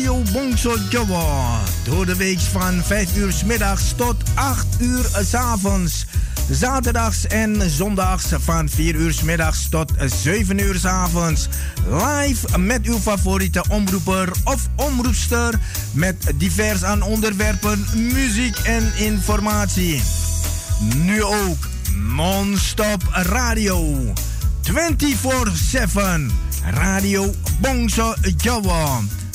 Radio Bongso Jowo. Door de week van 5 uur s middags tot 8 uur s avonds. Zaterdags en zondags van 4 uur s middags tot 7 uur s avonds. Live met uw favoriete omroeper of omroepster. Met divers aan onderwerpen, muziek en informatie. Nu ook non-stop radio. 24-7. Radio Bongso Jawa.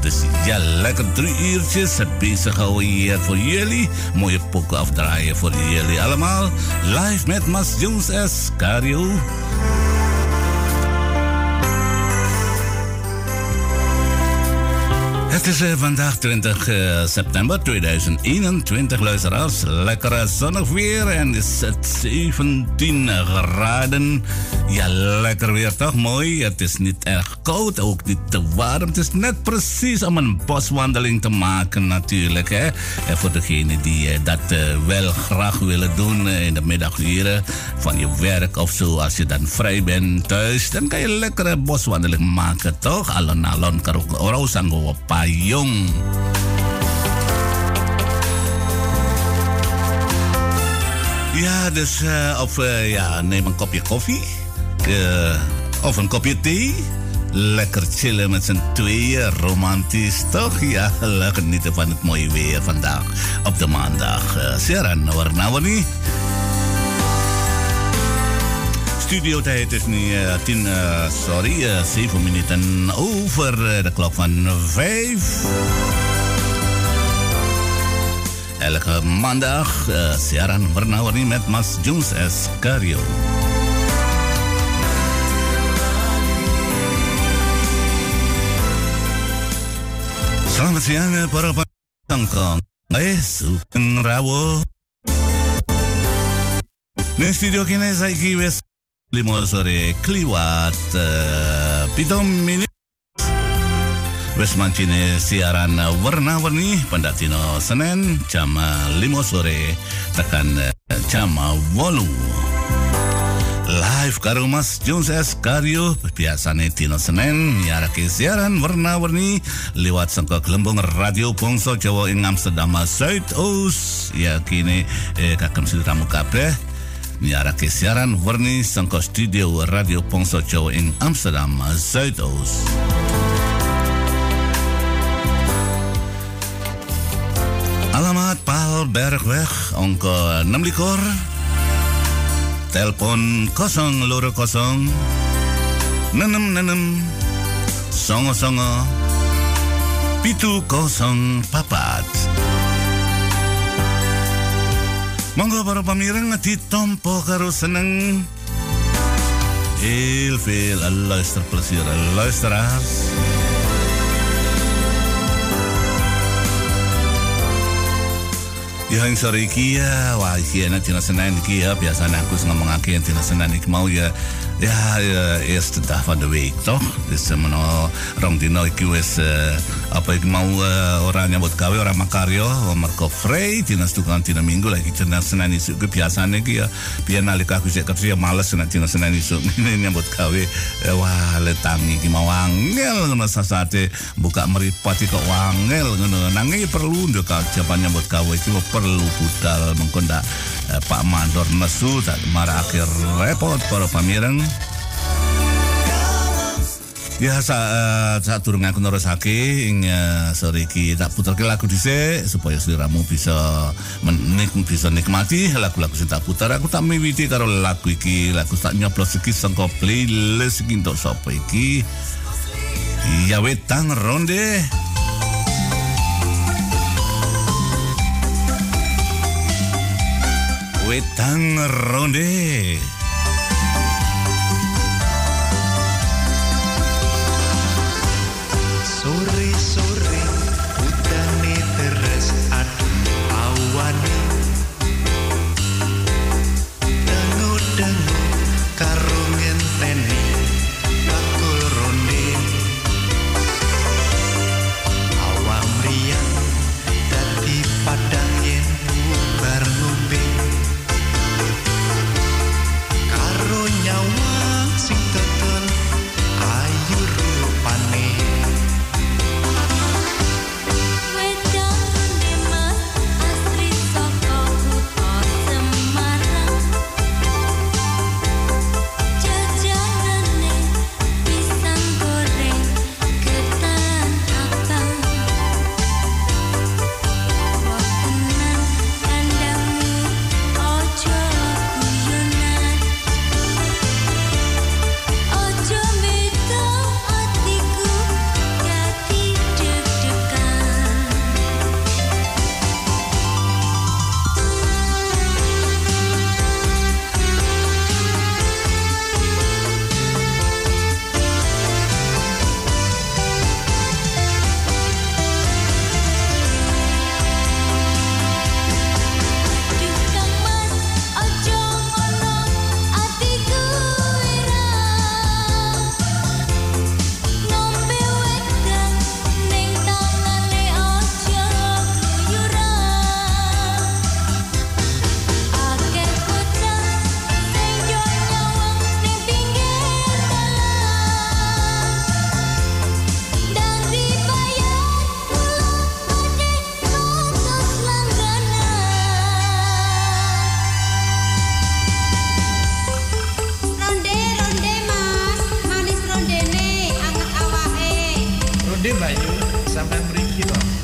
Dus ja, lekker drie uurtjes bezig houden hier voor jullie. Mooie pokken afdraaien voor jullie allemaal. Live met Mas Jones S. Cario. Het is uh, vandaag 20 uh, september 2021, luisteraars. Lekker zonnig weer en is het 17 graden. Ja, lekker weer toch? Mooi. Het is niet erg koud, ook niet te warm. Het is net precies om een boswandeling te maken natuurlijk. Hè? En voor degenen die uh, dat wel graag willen doen in de middaguren van je werk of zo. Als je dan vrij bent thuis, dan kan je lekkere boswandeling maken, toch? Alon alon kan ook Payung. Ja, dus uh, of uh, ja, neem een kopje koffie. Uh, of een kopje thee. Lekker chillen met z'n tweeën. Romantisch, toch? Ja, genieten van het mooie weer vandaag. Op de maandag. Seran, warna niet studio tijd is nu uh, tien, uh, sorry, eh, zeven minuten over de klok van vijf. Elke maandag, uh, siaran met Mas Jones Escario. Selamat siang para pangkong. Eh, sukun rawo. Neste studio kini saya kiwes limozore cliuat eh, pidomini Wes mancine siaran warna-warni pendatino Senin jam eh, 5 sore tekan eh, jam 8 Live karo Mas Jones S. Karyo Biasane Dino Senen Nyaraki siaran warna-warni liwat sengko gelembung radio Bongso Jawa ing Ingam Sedama Saitus Ya kini eh, Kakem Sidramu Kabeh Niarake siaran warni sangka studio Radio Pongso Jawa in Amsterdam, Zuidoost. Alamat Paal Bergweg, ongko 6 likor. Telepon kosong loro kosong. Nenem nenem. Songo songo. Pitu kosong papat. Monggo para pamireng ditompo karo seneng. Heel veel luisterplezier, luisteraars. Ya yang sore iki ya, wah iki enak tina senen iki ya, biasanya aku ngomong aki yang tina senen iki mau ya, ya, ya eerste dag van de week, toch? Dus uh, meno, rong dino iki apa iki mau uh, orang nyambut gawe, orang makaryo, merko vrij, tina stukan tina minggu lagi tina senen isu, ke biasanya iki ya, biar nalika aku sik kerja males na tina senen isu, ini nyambut gawe, wah letang iki mau angel, ngono sasate, buka meripati kok wangel, ngono, nangis perlu ndek jawaban nyambut gawe iki perlu budal mengkonda eh, Pak Mandor nesu tak akhir repot para pamireng Ya sa saat turun aku nerusake ing uh, sore iki. Tak putarke lagu dhisik supaya sliramu bisa menik bisa nikmati lagu-lagu sing tak putar. Aku tak miwiti karo lagu iki. Lagu tak nyoblos iki saka playlist iki untuk sapa iki? Ya wetang ronde. Wetang Ronde. San Brígido.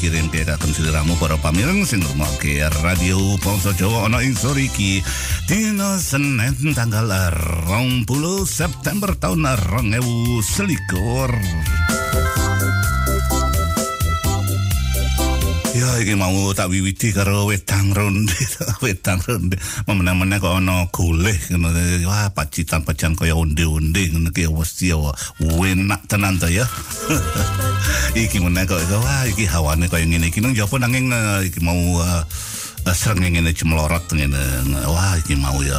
Kirim ke kakang seliramu para pamireng sing ngrungokke radio Bangsa Jawa ana ing sore iki dina Senin tanggal 20 September tahun 2021 Ya iki mau tak wiwiti karo wedang ronde, wedang ronde. Meneh-meneh kok ana goleh ngono. Wah, pacitan-pacitan kaya onde-onde ngono ki mesti ya enak tenan to ya. iki meneh kok wah iki hawane kaya ngene iki nang jopo nanging eh, iki mau uh, srengenge ngene cemlorot ngene. Wah, iki mau ya.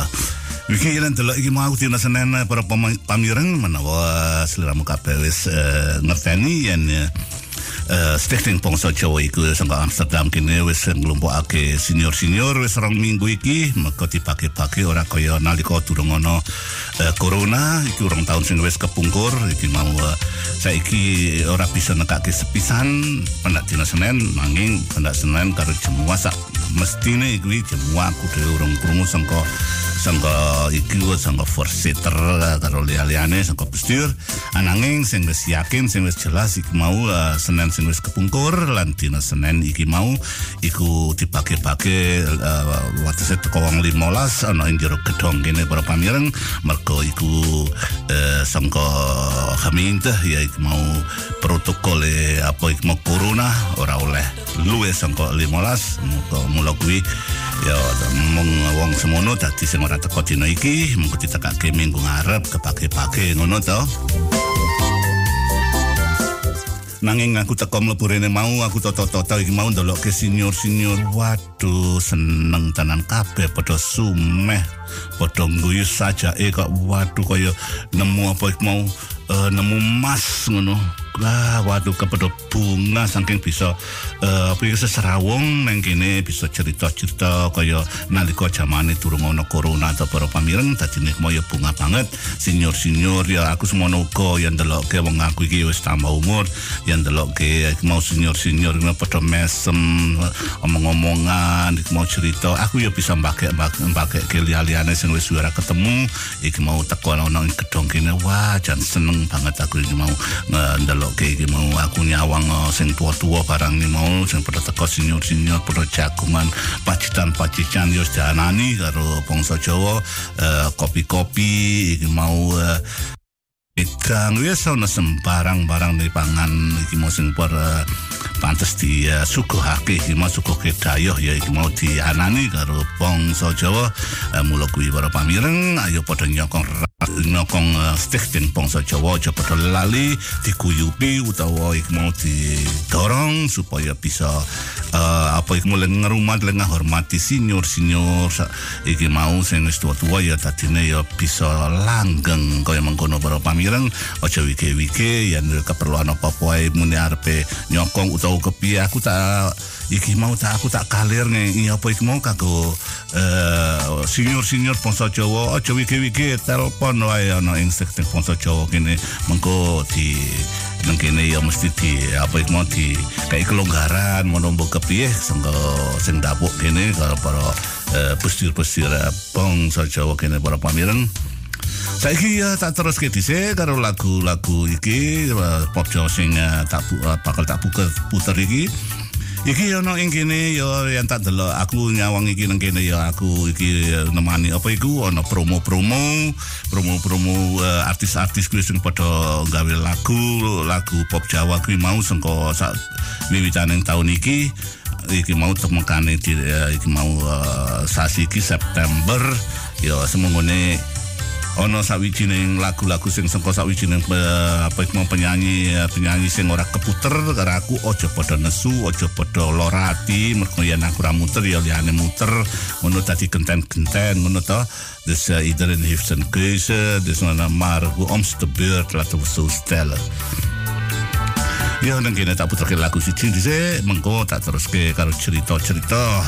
Iki yen delok iki mau dina Senin eh, para pamireng menawa seliramu kabeh wis ngerteni yen uh, uh, Stichting Pongso Jawa iku sangka Amsterdam kini wis nglumpukake senior-senior wis rong minggu iki meka dipake-pake ora kaya nalika durung ana uh, corona iki urung tahun sing wis kepungkur iki mau uh, saiki ora bisa nekake sepisan pendak dina Senin nanging pendak Senin karo jemua sak mestine iki jemua kudu urung krungu sangka sangka iki wis sangka forseter karo liya-liyane sangka pestir ananging sing wis yakin sing wis jelas iki mau uh, Senin sing wis kepungkur lan dina Senin iki mau iku dipake-pake uh, watese teko wong 15 ana ing jero gedhong kene para pamireng. Mergo iku uh, sangka gemeente ya iku mau protokol apa iku mau corona ora oleh luwe sangka 15 muga mula kuwi ya mong wong semono dadi sing ora teko dina iki mengko ditekake minggu ngarep kepake-pake ngono to. Nanging aku teko mlebu rene mau aku toto-toto iki mau ndelok ke senior-senior. Waduh seneng tenan kabeh padha sumeh padha guyu saja eh kok. Waduh kaya nemu apa mau uh, nemu emas ngono. Lah waduh kepedo bunga saking bisa uh, apa seserawong neng kene bisa cerita-cerita kaya nalika zamane durung ana corona atau para pamireng dadi nek bunga banget. Senior-senior ya aku semono uga yang ndelokke wong aku iki wis tambah umur. Yang ndelokke mau senior-senior ngono padha mesem omong-omongan iki mau cerita. Aku ya bisa mbake mbake ke liane sing wis ora ketemu. Iki mau teko ana ing gedhong kene wah jan seneng banget aku iki mau ndelok iki mau. Aku nyawang uh, sing tua-tua barang ini mau sing pada teko senior-senior pada jagungan pacitan-pacitan yo janani karo bangsa Jawa uh, kopi-kopi iki mau Ikang wis ana sembarang barang dari pangan. Iki mau sing par uh, pantes di uh, suguhake. Iki mau suguhke dayoh ya iki mau dianani karo bangsa Jawa. Uh, mula kuwi para pamireng ayo padha nyokong nyokong uh, stichting bangsa Jawa aja padha lali diguyupi utawa iki mau didorong supaya bisa apa iki mulai ngerumat lengah hormati senior senior iki mau sing wis tua-tua ya tadine ya bisa langgeng kaya mengkono para pamireng aja wike-wike yen keperluan apa-apa ae muni arepe nyokong utawa kepiye aku tak iki mau tak aku tak kalir nge apa iki mau kanggo uh, senior-senior bangsa Jawa aja wike-wike telepon wae ana ing sektor bangsa Jawa kene mengko di nang kene ya mesti di apa iki mau di kayak kelonggaran mau nombok kepiye sangka sing dapuk kene karo para uh, pestir-pestir uh, bangsa Jawa kene para pamireng Saiki ya tak terus ke dhisik karo lagu-lagu iki pop sing uh, tak uh, bakal tak puter, puter iki. Iki ono ing kene ya yang tak delok aku nyawang iki nang kene ya aku iki nemani apa iku ono promo-promo promo-promo artis-artis kuwi sing padha gawe lagu lagu pop Jawa kuwi mau sengko sak wiwitaning tahun iki iki mau temekane iki mau uh, sasi iki September ya semongone ono sawijining lagu-lagu sing saka sawijining uh, apa mau penyanyi uh, penyanyi sing ora keputer karo aku aja padha nesu padha lara ati mergo yen aku ora muter ya liyane muter. Ngono dadi genten-genten ngono to. Dus uh, iedereen heeft zijn keuze dus nou maar hoe ons de beurt laten we zo stellen Ya, dan kini tak putar lagu si Cinti se, mengko tak terus ke karo cerita-cerita.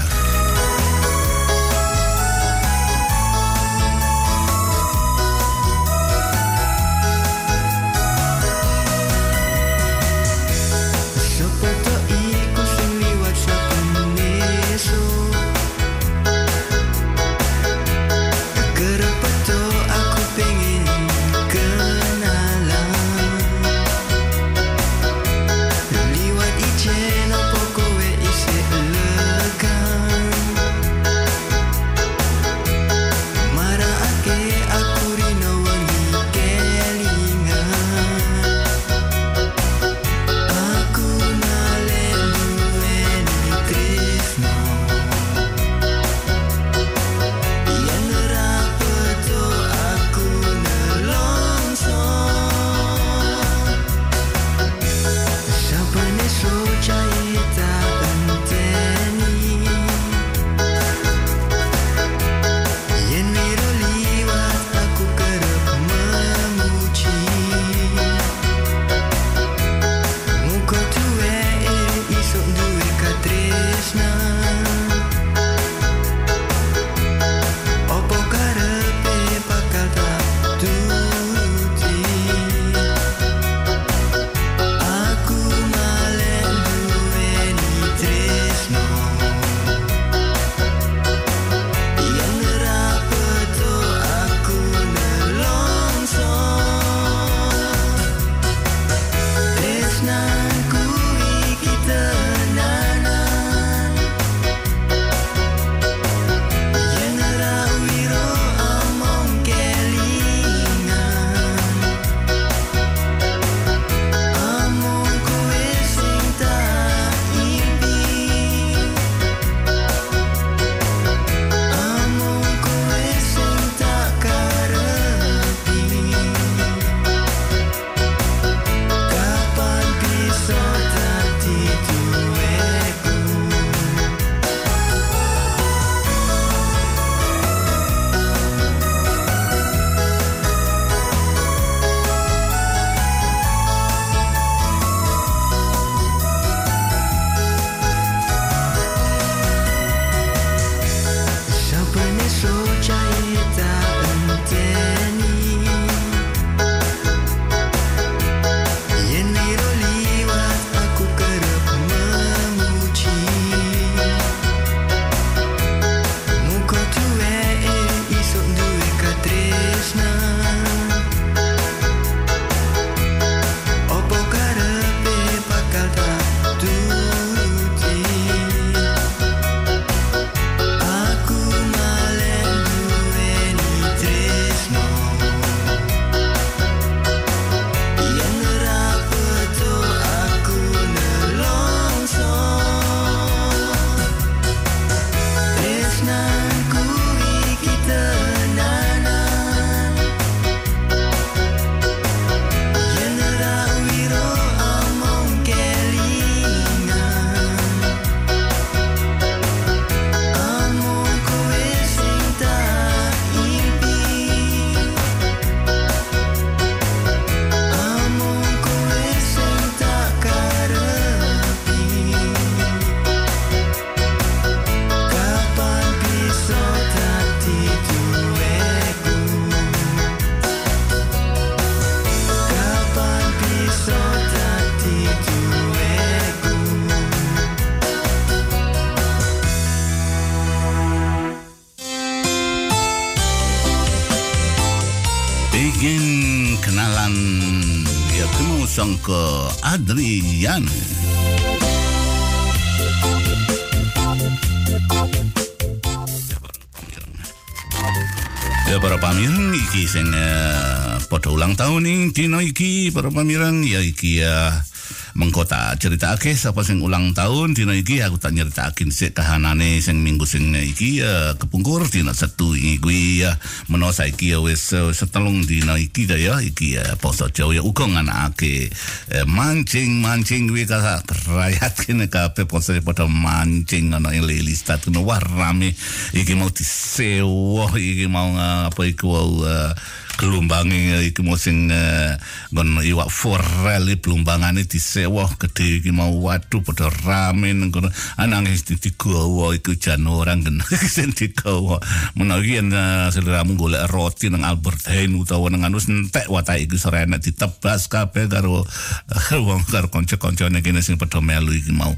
Ulang tahun ning dina iki para pamirang ya iki ya mengko tak critakake sapa sing ulang tahun dina iki aku tak nyritakakin sik kahanane sing minggu sing iki ya kepungkur dina Sabtu iki kuwi ya menawa saiki ya wis setelung dina iki ya iki ya poso Jawa ya uga nganakake eh, mancing-mancing kuwi ka rakyat kene kabeh poso padha mancing ana ing Lelistat kuwi wah rame iki mau disewa iki mau apa iku uh, gelumbange iki mau sing uh, ngon iwak forel iki belumbangane disewa gede iki mau waduh padha rame nang kono. Anangis digawa iku jan orang gen sing digawa. Menawi yen uh, seliramu golek roti nang Albert Heijn utawa nang anu entek watak iki sore enak ditebas kabeh karo uh, wong karo kanca-kancane kene sing padha melu iki mau.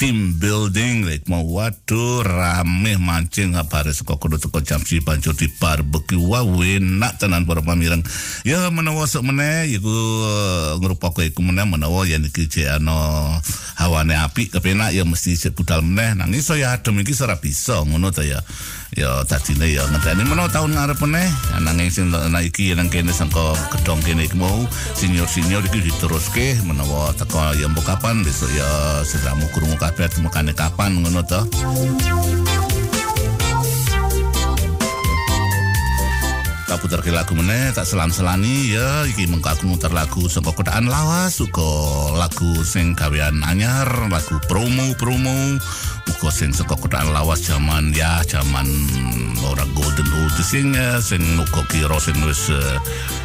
Team building like mau waduh rame mancing kabare saka kono teko jam si banjur di barbecue wah enak tenan para pamirang ya menawa sok meneh iku uh, ngrupake iku meneh menawa yen iki jek ana hawane apik kepenak ya mesti budal meneh. Nang iso ya adem iki ora bisa ngono ta ya. Ya tadine ya ngenteni menawa tahun ngarep meneh nanging sing ana iki nang kene sangka gedong kene iki mau senior-senior iki diteruske menawa teko ya mbok kapan besok ya sedamu krungu kabeh temekane kapan ngono ta tak putar ke lagu meneh tak selan-selani ya iki mengko aku muter lagu saka kotaan lawas uga lagu sing gawean anyar lagu promo-promo uga sing saka kotaan lawas zaman ya zaman ora golden old sing sing uga kira sing wis eh,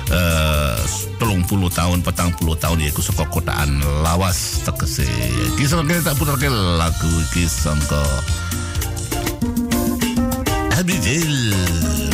eh, telung puluh tahun petang puluh tahun ya saka kotaan lawas tegese. Iki saka tak putar ke lagu iki saka Abigail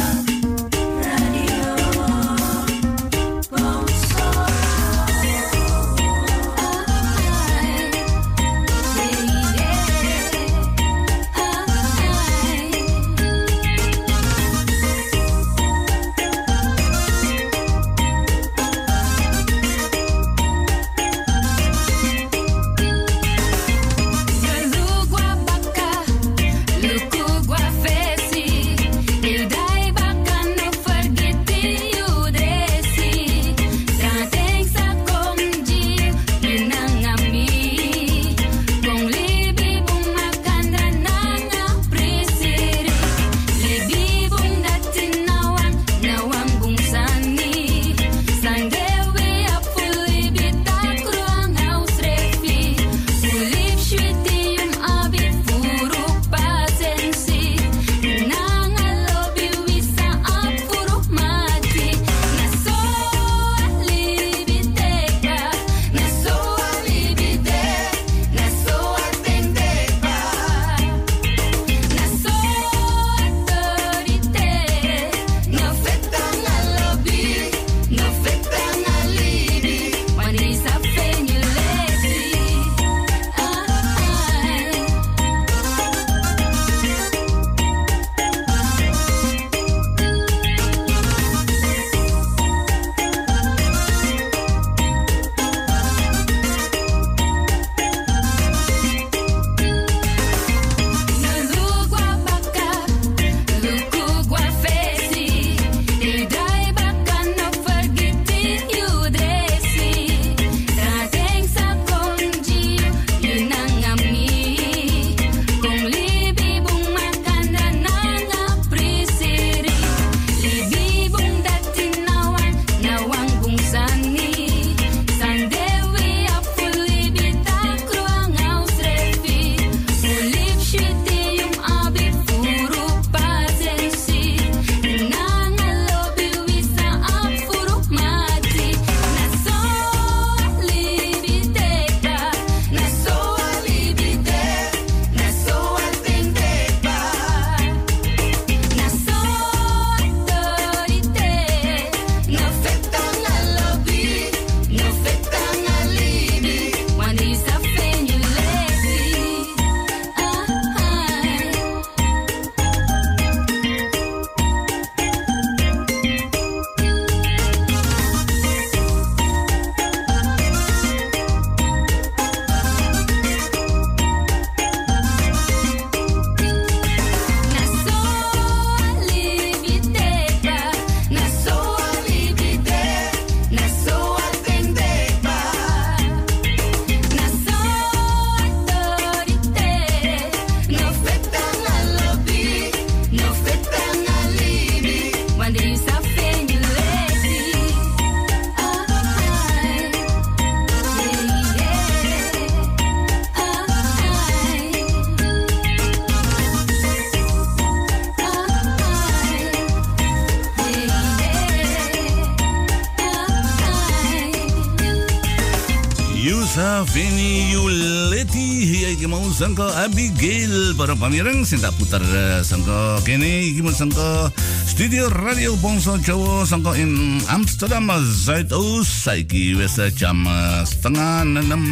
pamireng sing tak putar uh, sangka kene iki mau sangka studio radio Bangsa Jawa sangka in Amsterdam Zuidoost saiki wis jam uh, setengah enam.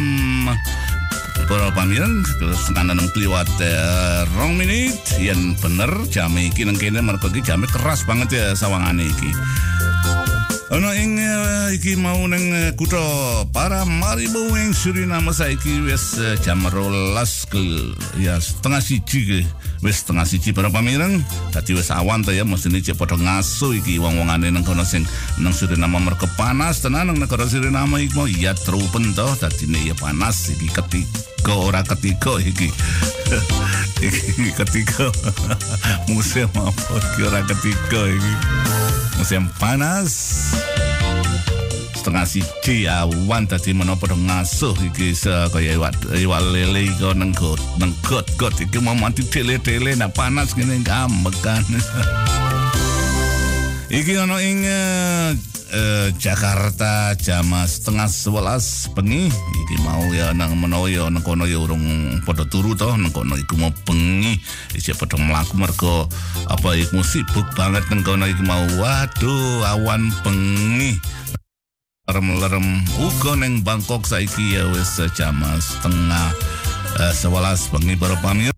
Para pamireng setengah enam kliwat uh, rong menit yen bener jam iki nang kene mergo iki jame keras banget ya sawangane iki. Ana ing uh, iki mau nang uh, kutha Paramaribo ing Suriname saiki wis uh, jam rolas ke ya setengah siji ke. Wis setengah siji para pamireng. Dadi wis awan to ya mesti cek padha ngaso iki wong-wongane nang kono sing nang Suriname mergo panas tenan nang negara Suriname iki mau. Ya trupen to dadi ya panas. Iki ketika ora ketika iki. Iki ketika musim apa ora ketika iki? Musim panas setengah siji awan tadi menapa dong ngasuh iki kaya iwat iwat lele iku nang got nang got iki. Mau mati tele-tele nah panas ngene gambekan iki ono ing eh, eh, Jakarta jam setengah sebelas bengi. Iki mau ya nang menawa ya nang kono ya urung padha turu to nang kono iku mau bengi. Isih padha mlaku mergo apa iku sibuk banget nang kono iki mau. Waduh awan bengi lerem-lerem uga neng Bangkok saiki ya wis jam setengah uh, sebelas bengi para pamir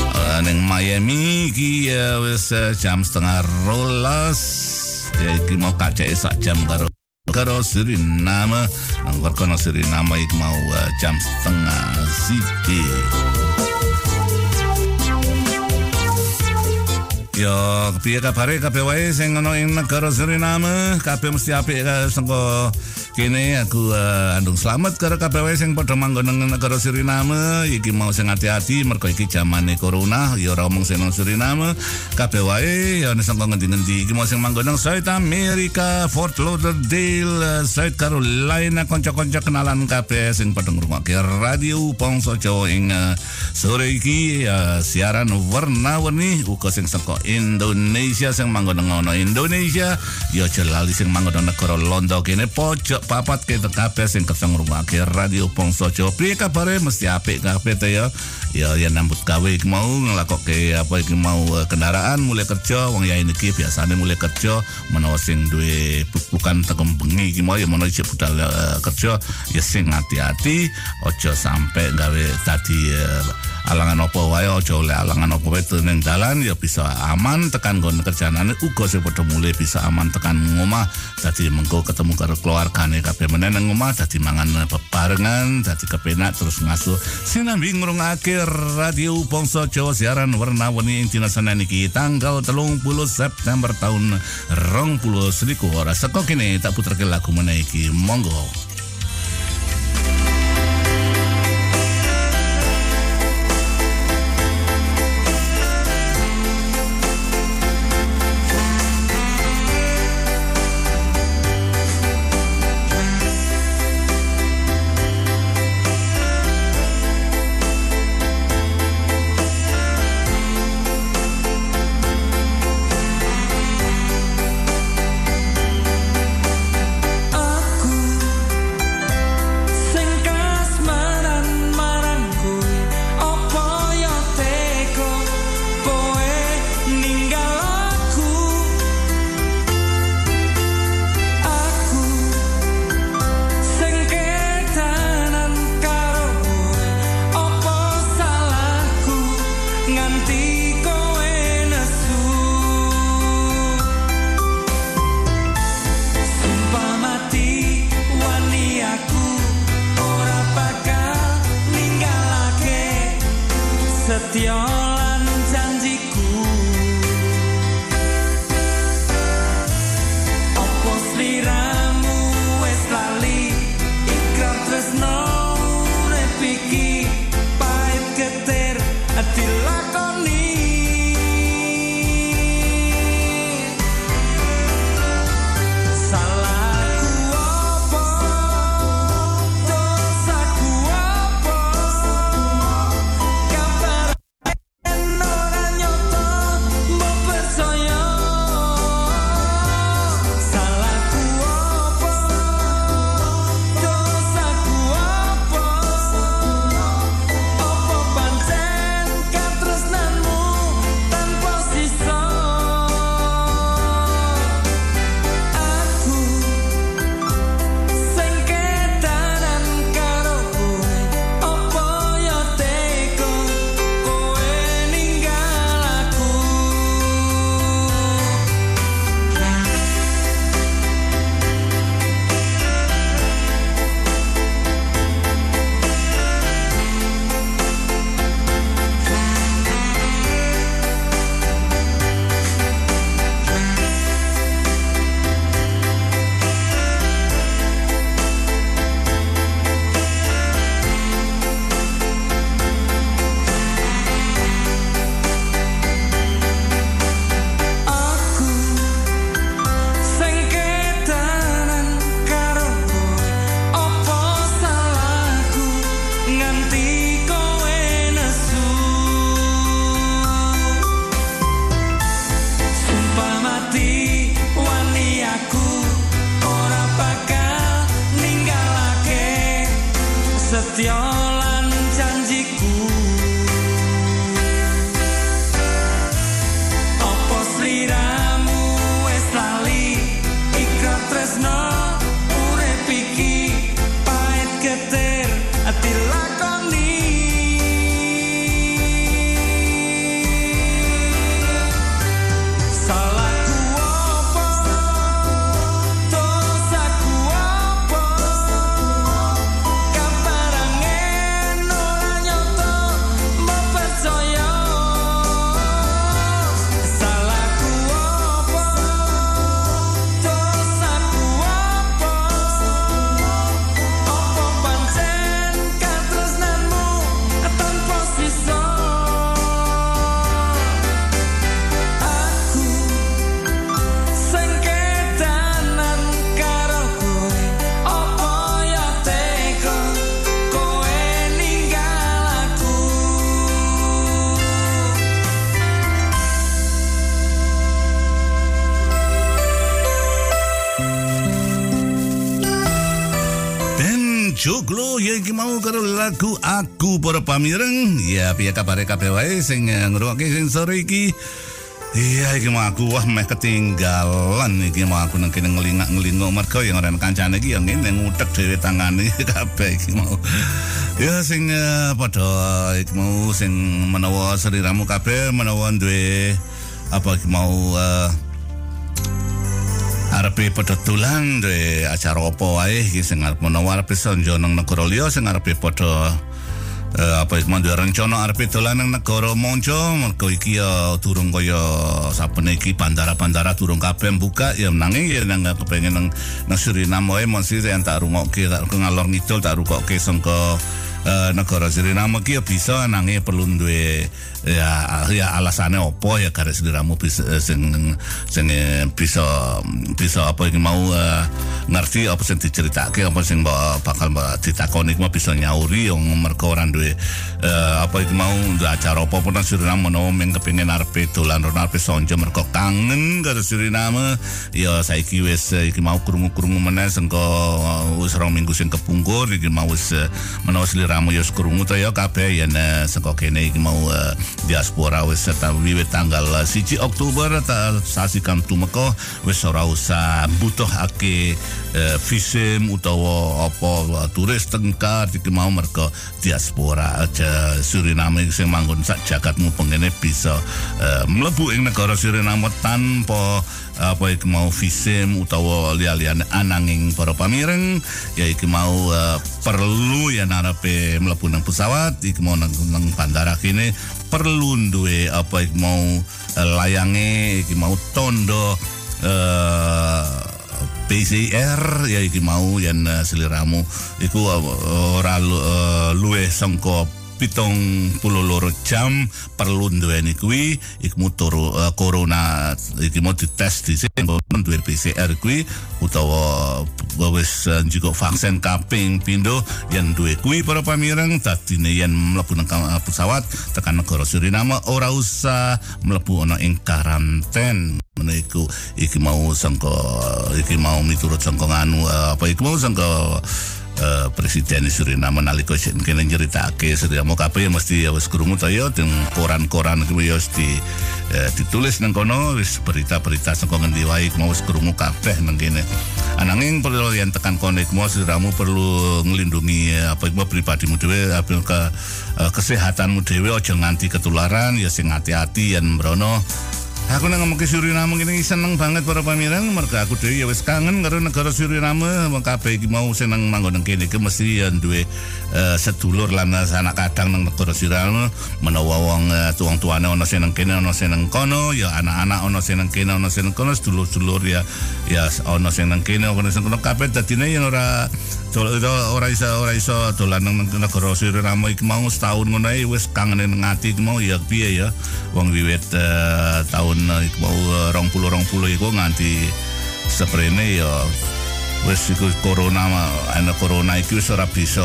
uh, neng Miami iki ya wis jam setengah rolas. Ya iki mau kaca sak jam karo karo Suriname. Nang kono Suriname iki mau uh, jam setengah siji Yo, piye kabare kabeh wae sing ana ing negara Suriname, kabeh mesti apik ka sangka kene aku uh, andung selamat karo kabeh sing padha manggon nang negara Suriname. Iki mau sing hati-hati mergo iki zamane corona, ya ora omong sing nang Suriname. Kabeh wae ya nek sangka ngendi-ngendi iki mau sing manggon nang South America, Fort Lauderdale, uh, South Carolina, kanca-kanca kenalan kabeh sing padha ngrungokke radio Pongso Jawa ing uh, sore iki uh, siaran warna-warni uga sing saka Indonesia sing manggon nang Indonesia ya aja lali sing manggon nang negara Londo kene pojok papat kita kabeh sing keteng ngrungokke radio Pongso Jawa. Piye kabare? Mesti apik kabeh ya ya ya nambut gawe iki mau nglakokke apa iki mau eh, kendaraan mulai kerja wong ya iki biasane mulai kerja menawa sing duwe bukan tekem bengi iki mau ya menawa isih budal eh, kerja ya sing hati-hati aja sampai gawe tadi eh, alangan apa wae aja oleh alangan apa wae ning dalan ya bisa aman tekan nggon kerjanane uga sing padha mulai bisa aman tekan ngomah dadi mengko ketemu karo keluargane kabeh meneh nang omah dadi mangan bebarengan dadi kepenak terus ngasuh. Sinambi ngrungake radio Bangsa Jawa siaran warna-warni ing dina Senin iki tanggal 30 September tahun 20 selikur. Saka kene tak puterke lagu meneh iki. Monggo lagu aku para pamireng. Ya piye kabare kabeh wae sing eh, ngrungokke sing sore iki. Iya iki mau aku wah meh ketinggalan iki mau aku nang kene ngelingak-ngelingok mergo yang ora kancane iki yang ngene ngutek dhewe tangane kabeh iki mau. Ya sing eh, padha iki mau sing menawa seliramu kabeh menawa duwe apa iki mau eh, arepe padha dolan duwe acara apa wae sing arep menawa arep sonjo nang negara liya sing arepe padha eh, apa mandu rencana arepe dolan nang negara monco mergo iki ya durung kaya saben iki bandara-bandara durung kabeh buka ya nanging ya nang kepengen nang nang Suriname wae. Mesti yang tak rungokke tak ngalor ngidul tak rungokke sangka eh, negara Suriname ki ya bisa nanging perlu duwe ya ya alasane opo ya garis sliramu bisa eh, sing sing eh, bisa bisa apa iki mau eh, ngerti apa sing diceritake apa sing bakal ditakoni mau bisa nyauri yang mergo ora duwe eh, apa iki mau acara apa pun Suriname menawa ming kepengin arepe dolan rono arepe sonjo mergo kangen karo Suriname ya saiki wis iki mau krungu-krungu meneh sengko wis rong minggu sing kepungkur iki mau wis menawa ya wis krungu to ya kabeh yen eh, sengko kene iki mau eh, diaspora wis serta wiwit tanggal eh, 1 Oktober ta sasi kam tumeka wis ora usah butuhake eh, visum utawa apa eh, turis tengkar iki mau mergo diaspora. Aja Suriname sing manggon sak jagatmu pengene bisa eh, mlebu ing negara Suriname tanpa apa iki mau visum utawa liya-liyane ananging para pamireng? Ya iki mau eh, perlu ya narepe mlebu nang pesawat iki mau nang, nang bandara kene perlu duwe apa iki mau eh, layange iki mau tondo eh PCR ya iki mau yen uh, seliramu. Iku uh, ora uh, luwih sangka pitung puluh loro jam perlu duweni kuwi. Iku turu uh, corona iki mau dites di duwe PCR kuwi utawa wis uh, juga vaksin kaping pindo yang duwe kuwi para pamireng dadine yen mlebu nang pesawat tekan negara Suriname ora usah mlebu ana ing karanten. Menika iki mau sangka iki mau miturut sangka nganu eh, apa iki mau sangka eh, presiden Suriname nalika kene nyeritake Suriname kabeh ya mesti ya wis krungu ta ya. Koran-koran iki ya wis di eh, ditulis nang kono wis berita-berita sangka ngendi wae mau wis krungu kabeh nang kene. Ananging perlu yang tekan kono iku mau Suriname perlu nglindungi eh, apa iku pribadimu dhewe apa ke eh, kesehatanmu dhewe aja nganti ketularan ya sing hati-hati yen mbrono Aku nang ngomong ke Suriname ini seneng banget para pamirang mergo aku dhewe ya wis kangen karo negara Suriname. Wong kabeh iki mau seneng manggon nang kene iki mesti ya duwe eh, sedulur lan anak kadang nang negara Suriname. Menawa wong eh, tuang-tuane ana sing nang kene ana sing nang kono ya anak-anak ana sing nang kene ana sing nang kono sedulur-sedulur ya ya ana sing nang kene ana sing kono. Kabeh dadine yen ora ora ora iso ora iso dolan nang negara Suriname iki mau setahun ngono wis kangen nang ati mau ya piye ya? Wong wiwit eh, tahun eh, iku mau eh, 20 20 iku nganti seprene ya wis iku corona ana corona iki wis ora bisa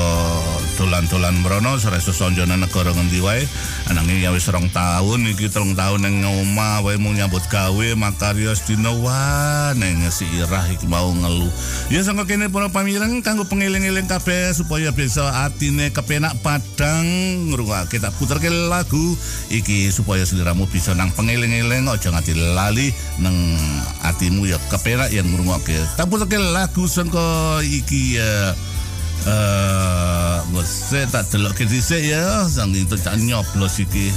dolan-dolan mrono ora iso sonjo nang negara ngendi wae. Ananging ya wis rong tahun iki telung tahun nang omah wae mau nyambut gawe makarya sedina wah nang si irah iki mau ngelu. Ya sangka kene para pamireng kanggo pengeling-eling kabeh supaya bisa atine kepenak padang ngrungokake tak puterke lagu iki supaya seliramu bisa nang pengeling-eling aja nganti lali nang atimu ya kepenak yang ngrungokke. Tak puterke lagu sangka iki ya eh tak delok ke dhisik ya sang itu tak nyoblos iki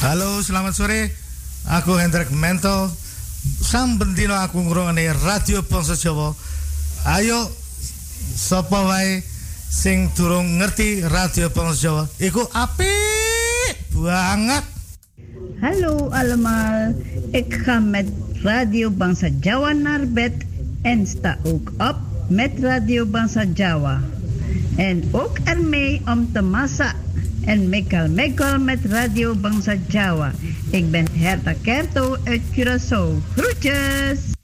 Halo, selamat sore. Aku Hendrik Mento. Saben dina aku ngrungokne Radio Bangsa Jawa. Ayo sapa wae sing durung ngerti Radio Bangsa Jawa, iku apik banget. Allemaal, ik ga met Radio Bangsa Jawa naar bed en sta ook op met Radio Bangsa Jawa. En ook ermee om te massa en mekal mekal met Radio Bangsa Jawa. Ik ben Herta Kerto uit Curaçao. Groetjes!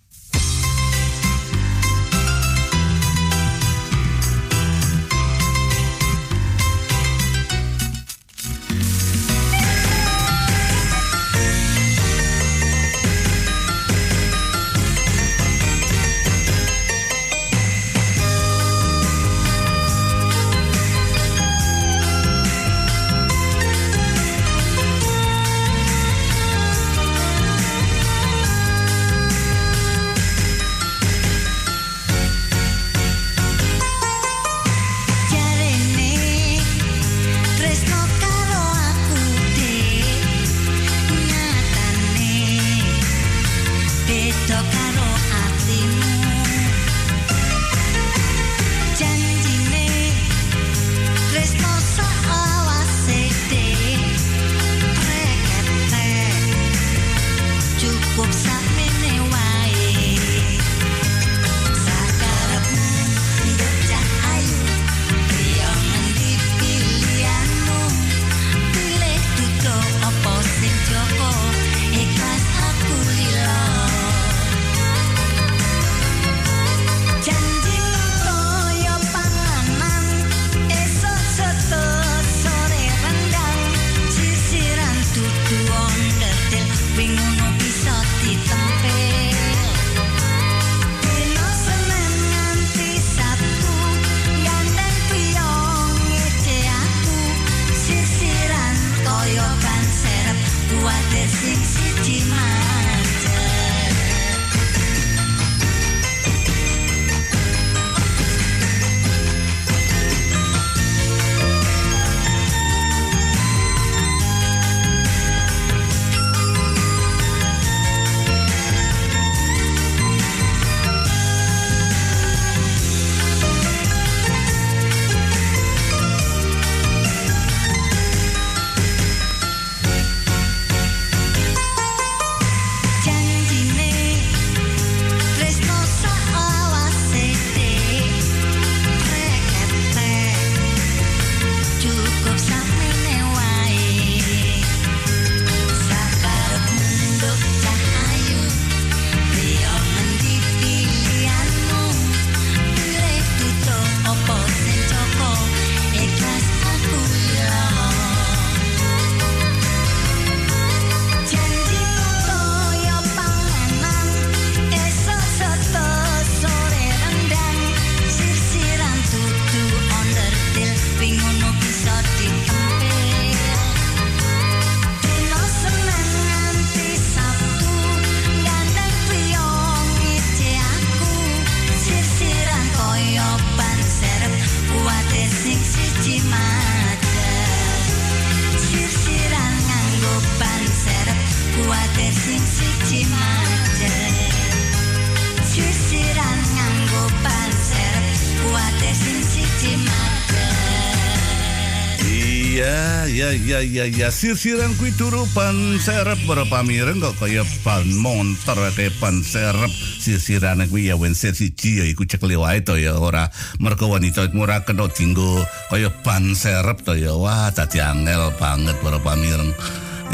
Iya, iya, iya. Sirsiran kui turu pan serep berapa mireng kok kaya pan montor kayak pan serep sirsiran kui ya wen siji ya iku cek wae to ya ora mergo wanita ora kena dinggo kaya pan serep to ya wah dadi angel banget berapa mireng.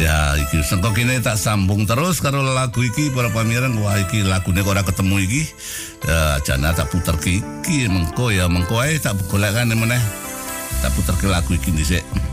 Ya iki sengko kene tak sambung terus karo lagu iki para pamireng wah iki lagune ora ketemu iki. Ya jana tak puter ki iki mengko ya mengko ae tak golekkan meneh. Tak puter ke lagu iki dhisik.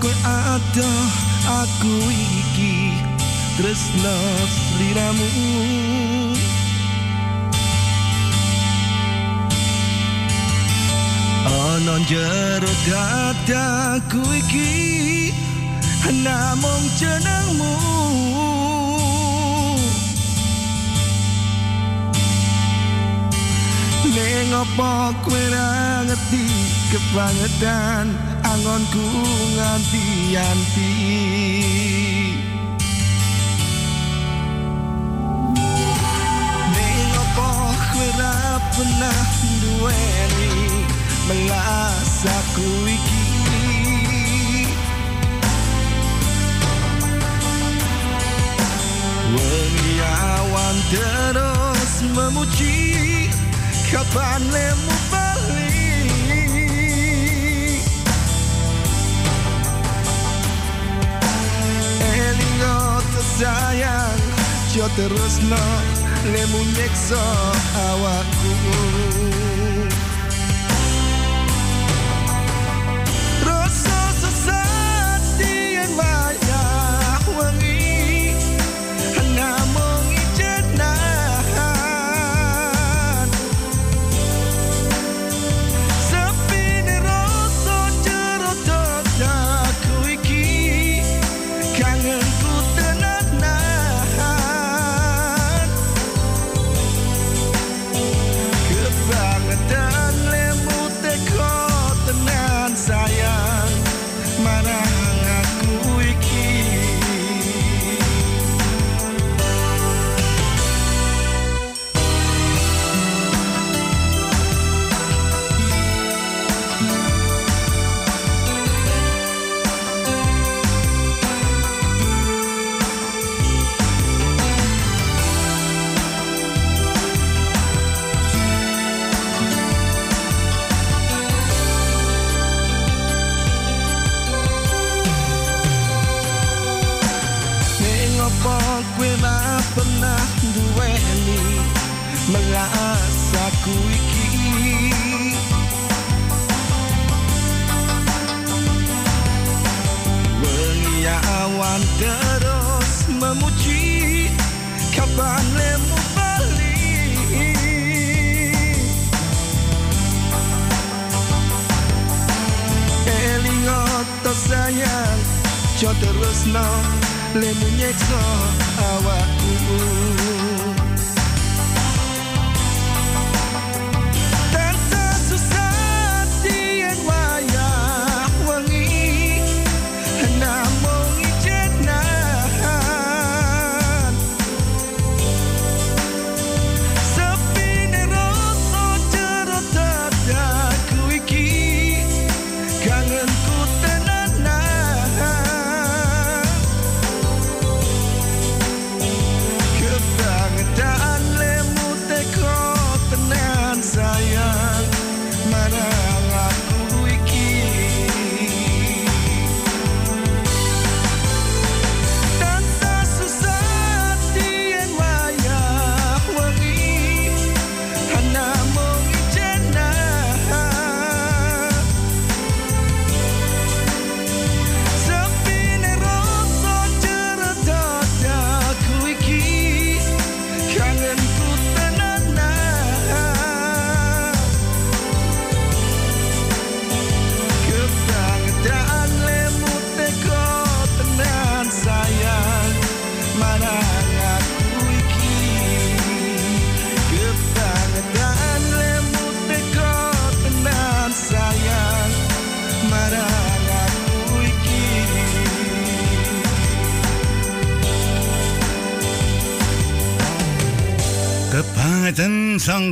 Kowe ada aku iki tresno sliramu. Ana jero dadaku iki namung jenengmu. Ning apa kowe ra ngerti kebangetan angonku nganti-anti Ning apa kowe ra pernah duweni melas aku iki? Wengi awan terus memuji Kapan lemu tersayang Jo terus no Lemu nyekso awakku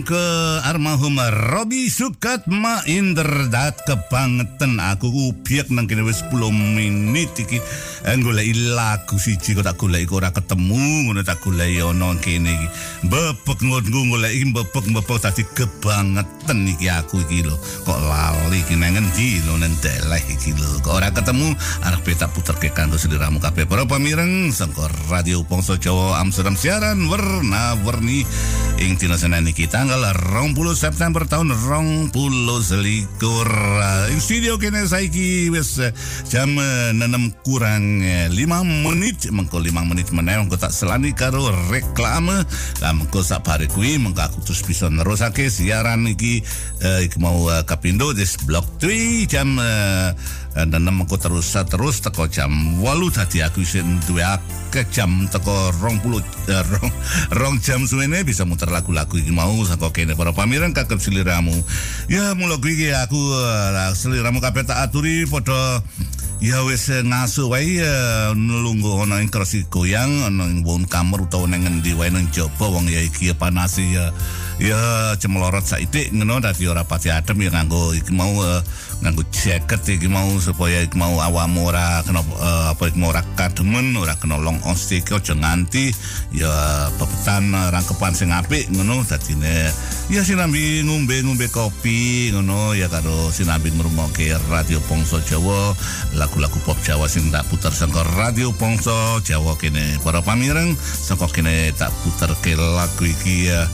Ke almarhum Robi Sukatma Inderdat kebangetan aku ubiak nang kene wis 10 menit iki Eh, golek lagu siji kok tak golek ora ketemu ngono tak golek ono kene iki. Bebek ngono golek iki bebek bebek dadi kebangetan iki aku iki lho. Kok lali iki nang endi lho nang deleh iki lho. Kok ora ketemu arep tak puterke kanggo sliramu kabeh para pamireng sangko Radio Pongso Jawa Amsterdam siaran warna-warni ing dina Senin iki tanggal 20 September tahun 20 selikur. Ing studio kene saiki wis eh, jam eh, 6 kurang 5 menit mengko 5 menit meneh mengko tak selani karo reklame. Lah mengko sak bare kuwi mengko aku terus bisa nerusake siaran iki. Eh, iki mau eh, kapindo des blok 3 jam eh, dan mengko terus terus teko jam 8 tadi aku isin duwe akeh jam teko 20 eh, rong, rong jam suwene bisa muter lagu-lagu iki mau saka kene. Para pamireng kagem sliramu ya mulo iki aku eh, sliramu kabeh tak aturi padha Ya wis ngaso wae eh, nlungguh ana ing kresi goyang ana ing wong kamar utawa nang ngendi wae nang jaba wong ya iki ya panas ya ya cemlorot saithik ngono. Dadi ora pati adem ya nganggo iki mau eh, nganggo jaket iki mau supaya iki mau awakmu ora kena eh, apa iki mau ora kademen ora kena long ostik aja nganti ya pepetan eh, rangkepan sing apik ngono dadine ya sinambi ngombe-ngombe kopi ngono ya karo sinambi ngrungokke radio Pongso Jawa lagu-lagu pop Jawa sing tak puter saka radio Pongso Jawa kene. Para pamireng saka kene tak puterke lagu iki ya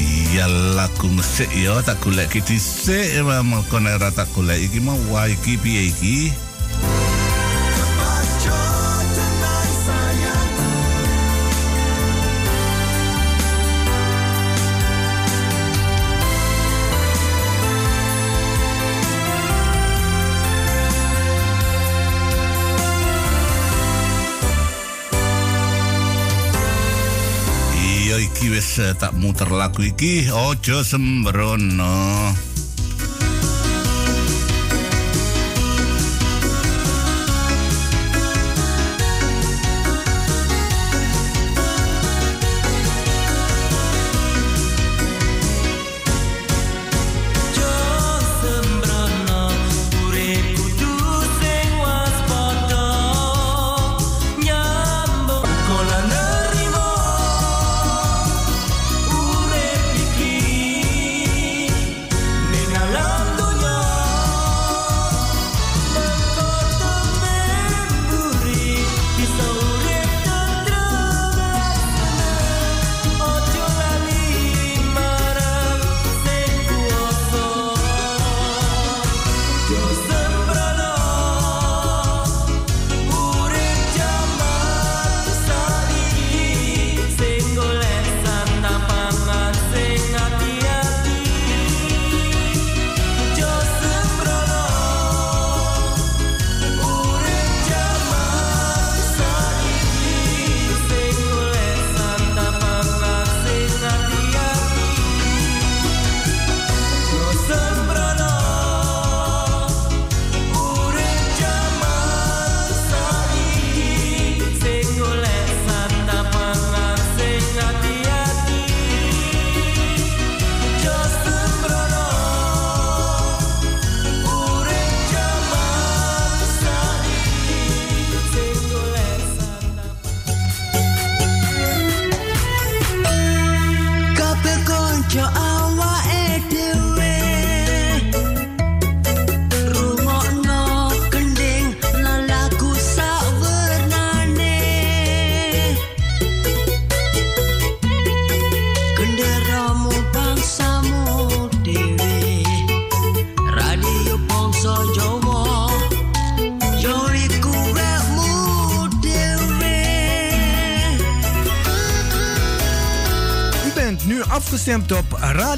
Iya lagu ngesik ya tak golek iki. Dhisik mengko nek ora tak golek iki mau wah iki piye iki iki wis eh, tak muter lagu iki ojo sembrono.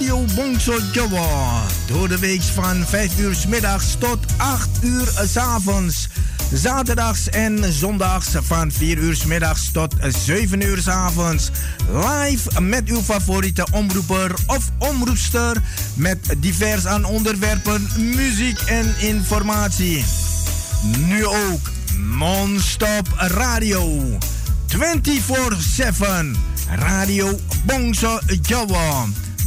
Radio Bongso Jawa. Door de week van 5 uur middags tot 8 uur s avonds. Zaterdags en zondags van 4 uur middags tot 7 uur 's avonds. Live met uw favoriete omroeper of omroepster. Met divers aan onderwerpen, muziek en informatie. Nu ook non-stop radio. 24-7 Radio Bongso Jawa.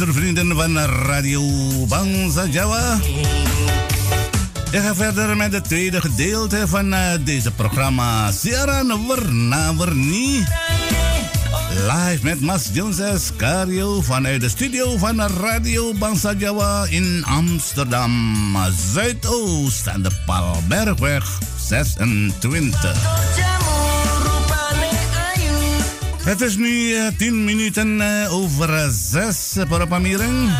Luistervrienden van Radio Bangsa Jawa. Ik ga verder met het tweede gedeelte van uh, deze programma Siaran Warna Warni. Live met Mas Jones Cario vanuit de studio van Radio Bangsa Jawa in Amsterdam Zuidoost aan de Palbergweg 26. Het is nu uh, 10 minuten uh, over 6 para pamiring.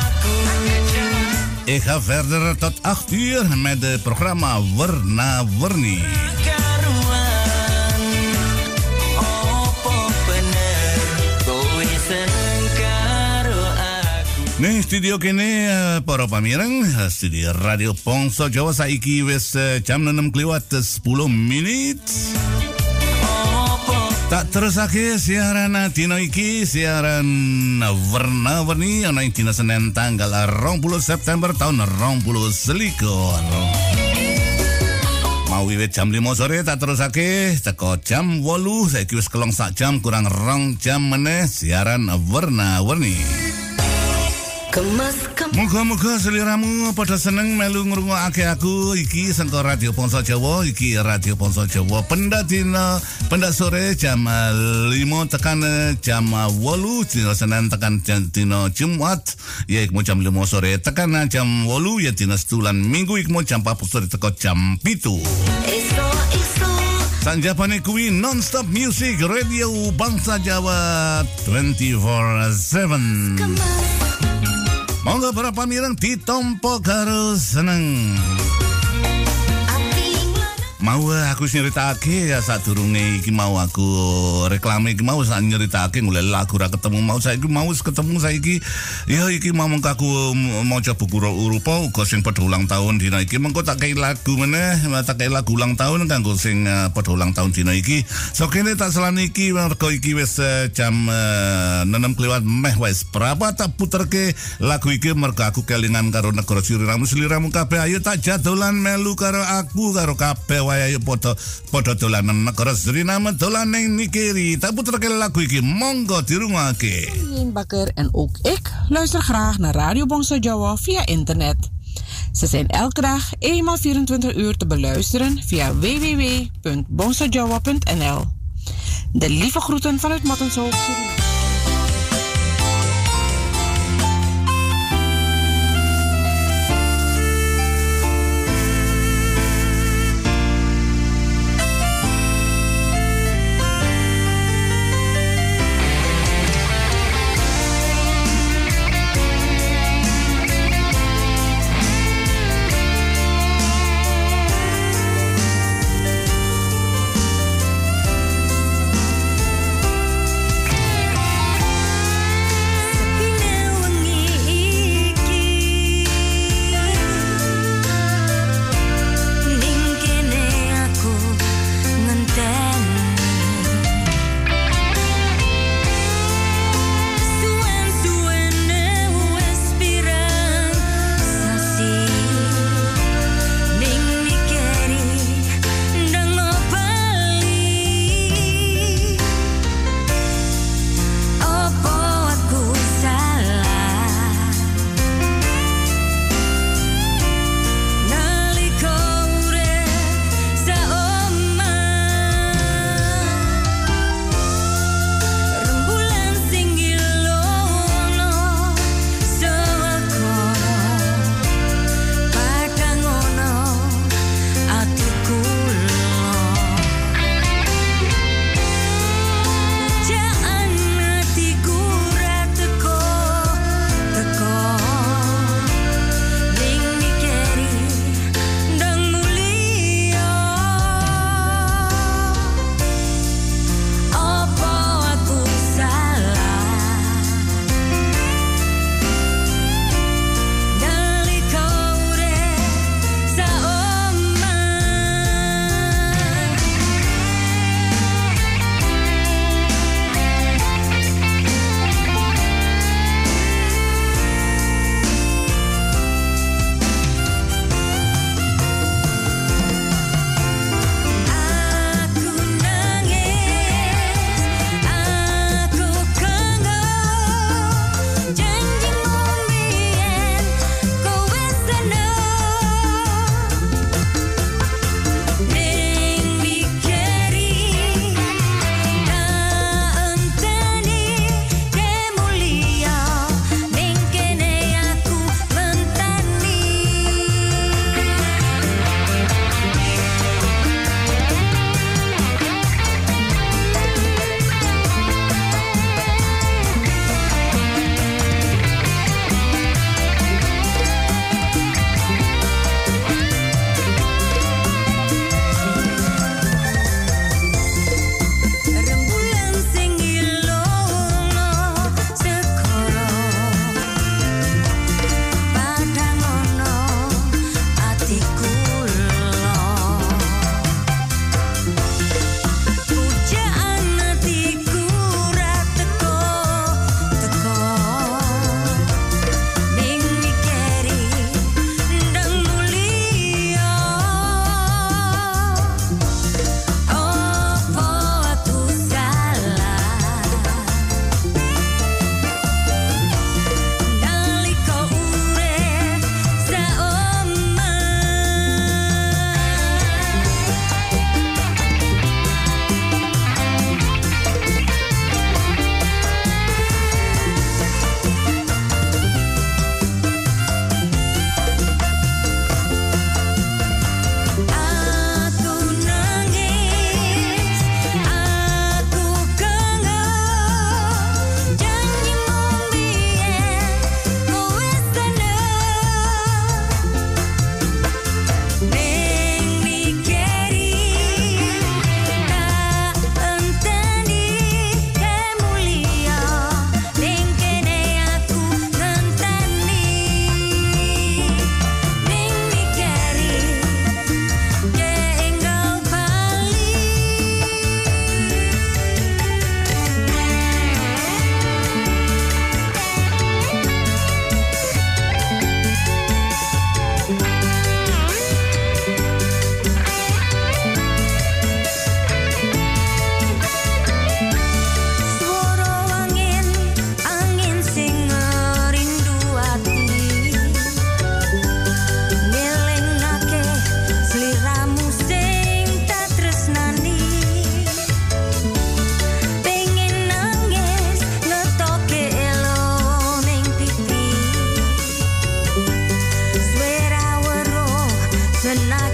Ik ga verder tot 8 uur met het programma Warna Warni. Nih studio kene uh, para studio Radio Pongso Jawa saiki wis jam 6 kliwat 10 menit. Tak terusake siaran dino iki siaran warna-warni ana ing dina Senin tanggal 20 September tahun 20 selikur. Mau wiwit jam 5 sore tak terusake teko jam 8 saiki wis kelong sak jam kurang rong jam meneh siaran warna-warni. Muga-muga seliramu pada seneng melu ngrungokake aku. Iki sengko Radio Ponso Jawa iki Radio Ponso Jawa. Pendak dina pendak sore jam 5 tekan jam 8 dina Senin tekan dina Jumat ya iku jam 5 sore tekan jam 8 ya dina setulan Minggu iku jam 4 sore teko jam 7 Sanjapane kuwi non-stop music Radio Bangsa Jawa 24/7 Monggo para pamirang ditompo karo seneng. Mau aku nyeritake ya saat durunge iki mau aku reklame iki mau sak nyeritake ngulek lagu ra ketemu. Mau saiki mau ketemu saiki ya iki mau mengko aku maca buku rupa uga sing padha ulang tahun dina iki. Mengko tak kei lagu meneh tak kei lagu ulang tahun kanggo sing uh, padha ulang tahun dina iki. So kene tak selani iki mergo iki wis jam uh, 6 kliwat meh wis. Berapa tak puterke lagu iki mergo aku kelingan karo negara sliramu sliramu kabeh ayo tak jadolan melu karo aku karo kabeh padha padha dolanan negara Suriname dolan ning Nikeri. Tak puterke lagu iki monggo dirungokake. Lien Bakker en ook ik luister graag naar Radio Bongso Jawa via internet. Ze zijn elke dag eenmaal 24 uur te beluisteren via www.bongsojawa.nl. De lieve groeten vanuit Mattenshoop,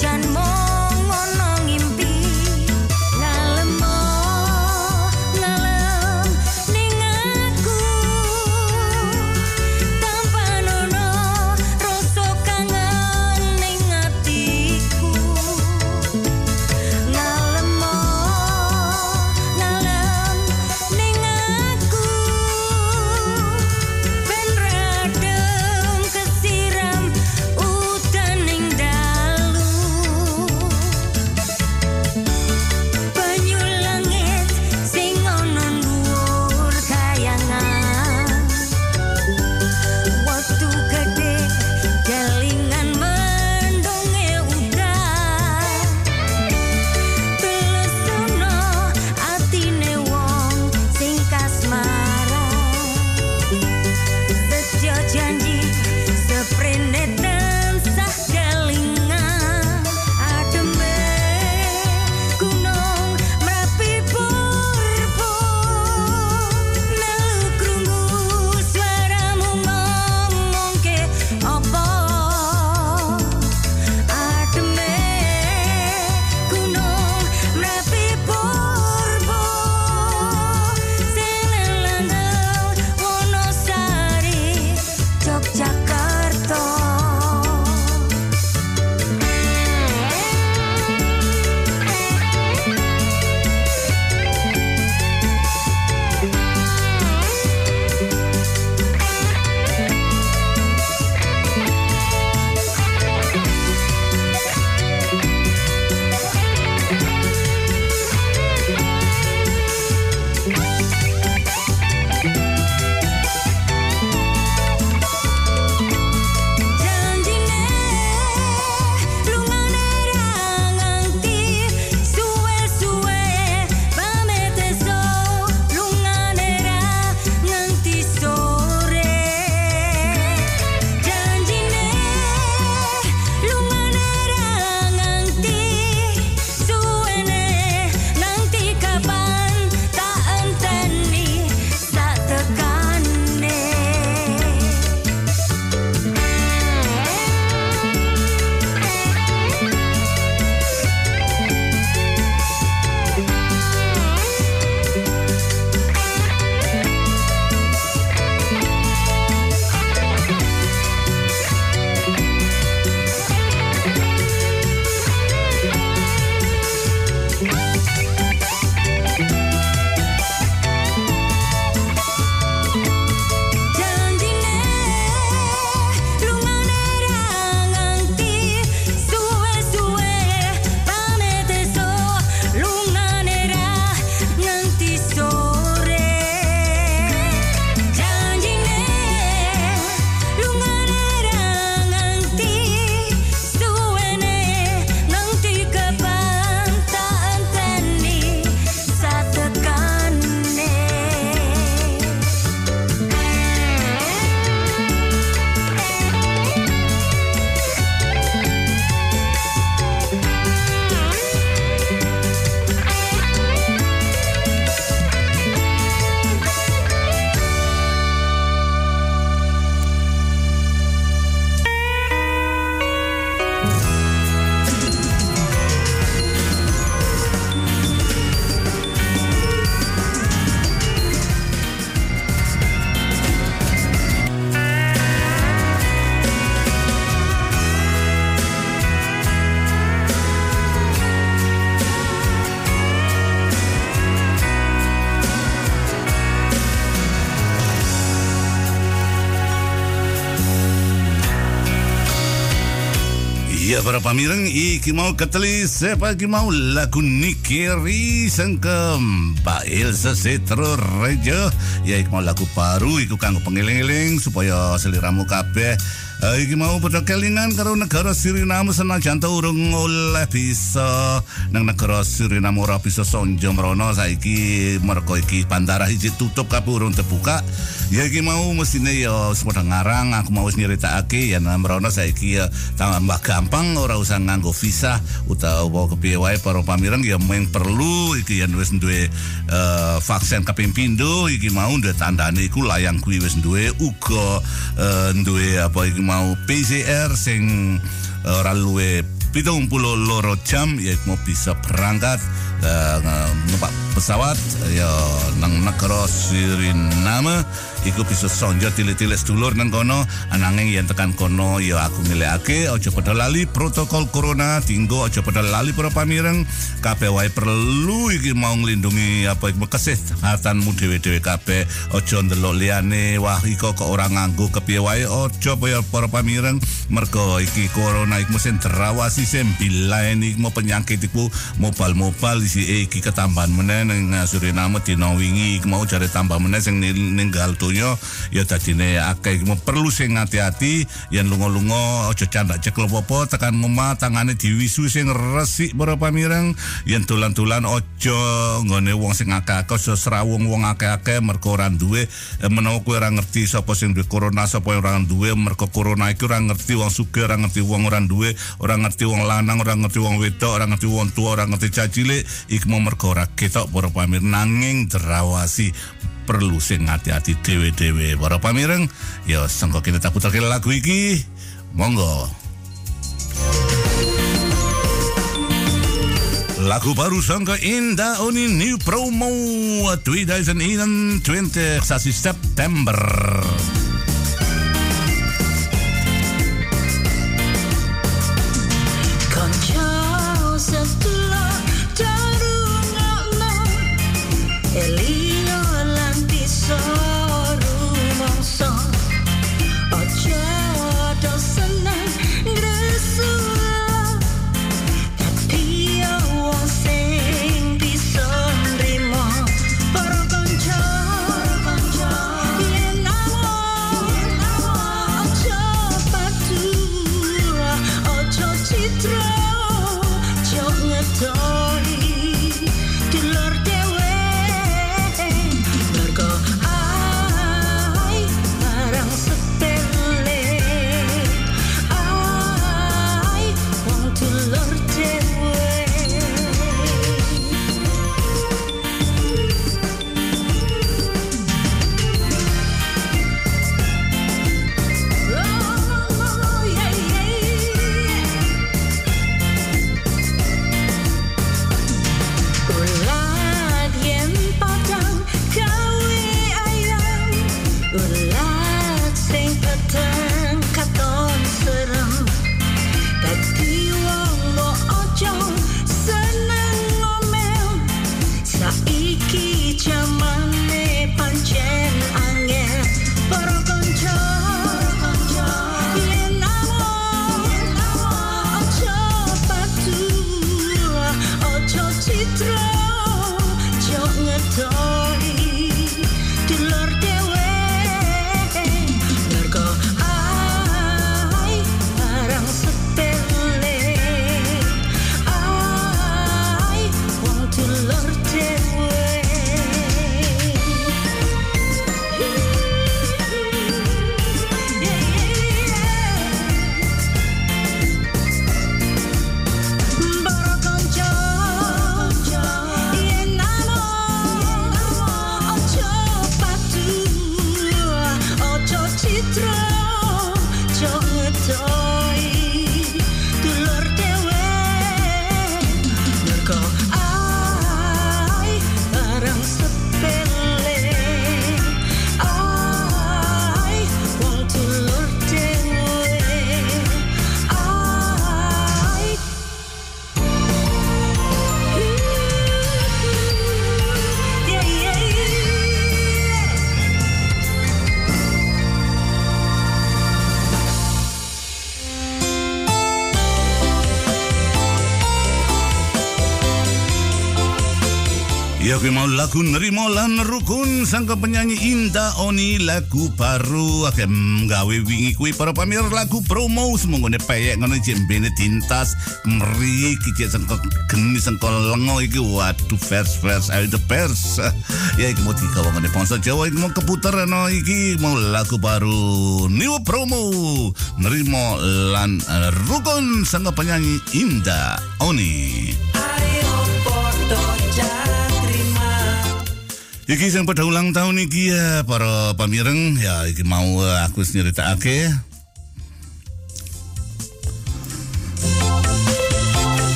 hujan mau para pamireng iki mau keteli siapa iki mau lagu Nikiri sangkem Pak Ilsa Setro Rejo ya iki mau lagu iku kanggo pengiling-iling supaya seliramu kabeh iki mau padha kelingan karo negara Suriname senajan to urung oleh bisa. Nang negara Suriname ora bisa sonjo mrono saiki mergo iki bandara hiji tutup kabeh urung terbuka. Ya iki mau mestine ya sepadha ngarang aku mau wis nyritakake ya nang mrono saiki ya tambah gampang ora usah nganggo visa utawa kepiye wae para pamireng ya mung perlu iki yen wis duwe uh, vaksin kaping pindho iki mau duwe tandane iku layang kuwi wis duwe uga uh, duwe apa iki mau PCR sing uh, ora luwe pitung puluh loro jam ya mau bisa berangkat uh, numpak pesawat ya nang negara Suriname iku bisa sonjo tile-tile sedulur nang kono. Ananging yen tekan kono ya aku ngelekake aja padha lali protokol corona tinggo aja padha lali para pamireng. Kabeh wae perlu iki mau nglindungi apa iku kesehatanmu dhewe-dhewe kabeh. Aja ndelok liyane wah iko kok ora nganggo kepiye wae? Aja para pamireng. Mergo iki corona iku mesin terawasi sembilan iki mau penyakit iku mobile-mobile isi iki ketambahan meneh ning Suriname dina wingi mau jare tambah meneh sing ninggal donya ya dadine akeh. Perlu sing hati-hati yen lunga-lunga aja candak cekel apa tekan ngomah tangane diwisu sing resik para pamireng. Yen dolan-dolan aja nggone wong sing akeh-akeh aja srawung wong akeh-akeh mergo ora duwe menawa kowe ora ngerti sapa sing duwe corona sapa ora duwe mergo corona iki ora ngerti wong sugih ora ngerti wong ora duwe ora ngerti wong lanang ora ngerti wong wedok ora ngerti wong tua ora ngerti cacilik iku mergo ora ketok para pamireng nanging derawasi perlu sing hati-hati dewe-dewe. Para pamireng ya sangka kita tak putar lagu iki. Monggo. Lagu baru sangka Indah Oni New Promo 2021 sasi September. Konco lagu nerimo lan rukun sangka penyanyi Indah Oni lagu baru. Akeh gawe wingi kuwi para pamir lagu promo. Semongone peyek ngono jembene tintas meri iki sangka geni sangka lengo iki. Waduh vers vers ayo the pers ya iki mau dikawangane ponsel Jawa iki mau keputer no iki mau lagu baru. New promo nerimo lan rukun sangka penyanyi Indah Oni Iki sing pada ulang tahun iki ya para pamireng. Ya iki mau eh, aku nyeritakake.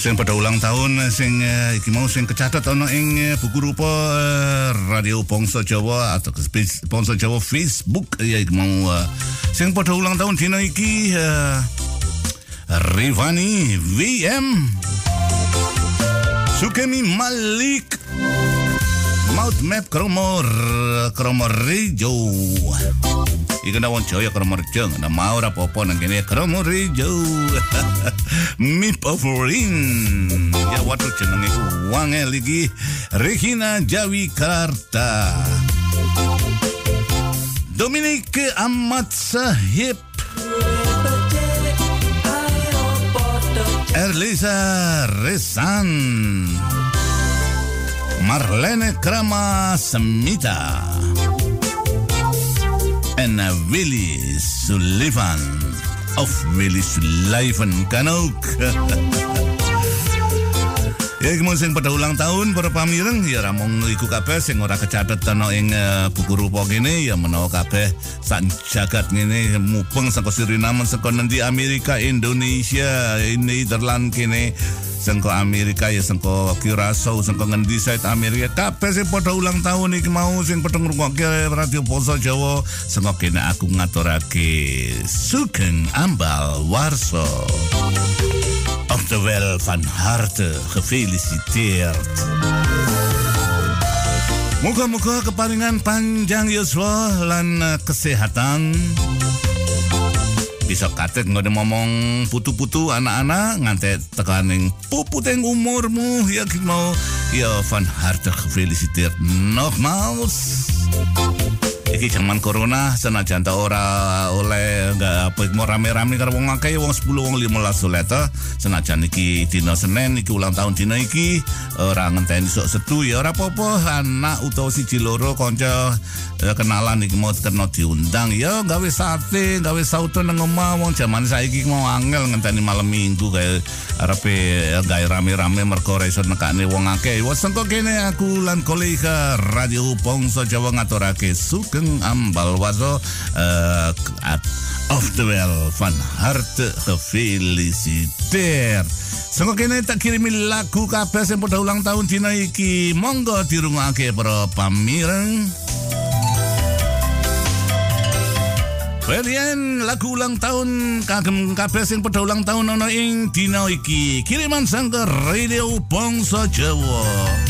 Sing pada ulang tahun eh, sing eh, iki mau sing kecatat ana ing buku rupa Radio Bangsa Jawa atau Bangsa Jawa Facebook. Ya iki mau sing pada ulang tahun dina iki eh, Rivani VM Sukemi Malik. Maut Map Kromo Kromo Rejo Iku na wong Jaya Kromo Rejo na mau ra popo nang kene Kromo Rejo Mip of Rin Ya watu jenenge ku wangel iki Regina Jawi Karta Dominic Amat Sahib Erlisa Resan Marlene Krama Semita en Willy Sullivan. Of Willy Sullivan kan ook Ya iki sing pada ulang tahun para pamireng ya ramong iku kabeh sing ora kecatet ana ing eh, buku rupa kene. Ya menawa kabeh sak jagat ngene mupeng saka Suriname saka nendi Amerika Indonesia Nederland kene sangka Amerika ya sangka Curaçao sangka ngendi side Amerika kabeh sing pada ulang tahun iki mau sing padha ngrungokke radio Poso Jawa sangka kene aku ngaturake Sugeng Ambal Warso Oftewel van harte gefeliciteerd. Moga-moga keparingan panjang yuswa lan eh, kesehatan. Bisa katet nggak ngomong putu-putu anak-anak ngantek tekaning puputeng umurmu ya mau ya van harte gefeliciteerd nogmaals. Iki zaman corona senajan ta ora oleh nggak apa mau rame-rame karo wong akeh wong 10 wong 15 oleh ta. Senajan iki dina Senin iki ulang tahun dina iki ora ngenteni sok setu ya ora apa-apa anak utawa siji loro kanca kenalan iki mau kena diundang ya gawe sate gawe sauto nang omah wong zaman saiki mau angel ngenteni malam minggu kayak arepe eh, gawe rame-rame mergo ora iso nekane wong akeh wes engko kene aku lan kolega Radio Bangsa Jawa ngaturake sugeng ambal waso eh, at Oftewel van harte gefeliciteerd. Sangka kene tak kirimi lagu kabeh sing padha ulang tahun dina iki. Monggo dirungokake para pamireng. Kalian lagu ulang tahun kagem kabeh sing padha ulang tahun ana ing dina iki. Kiriman sangka Radio Bangsa Jawa.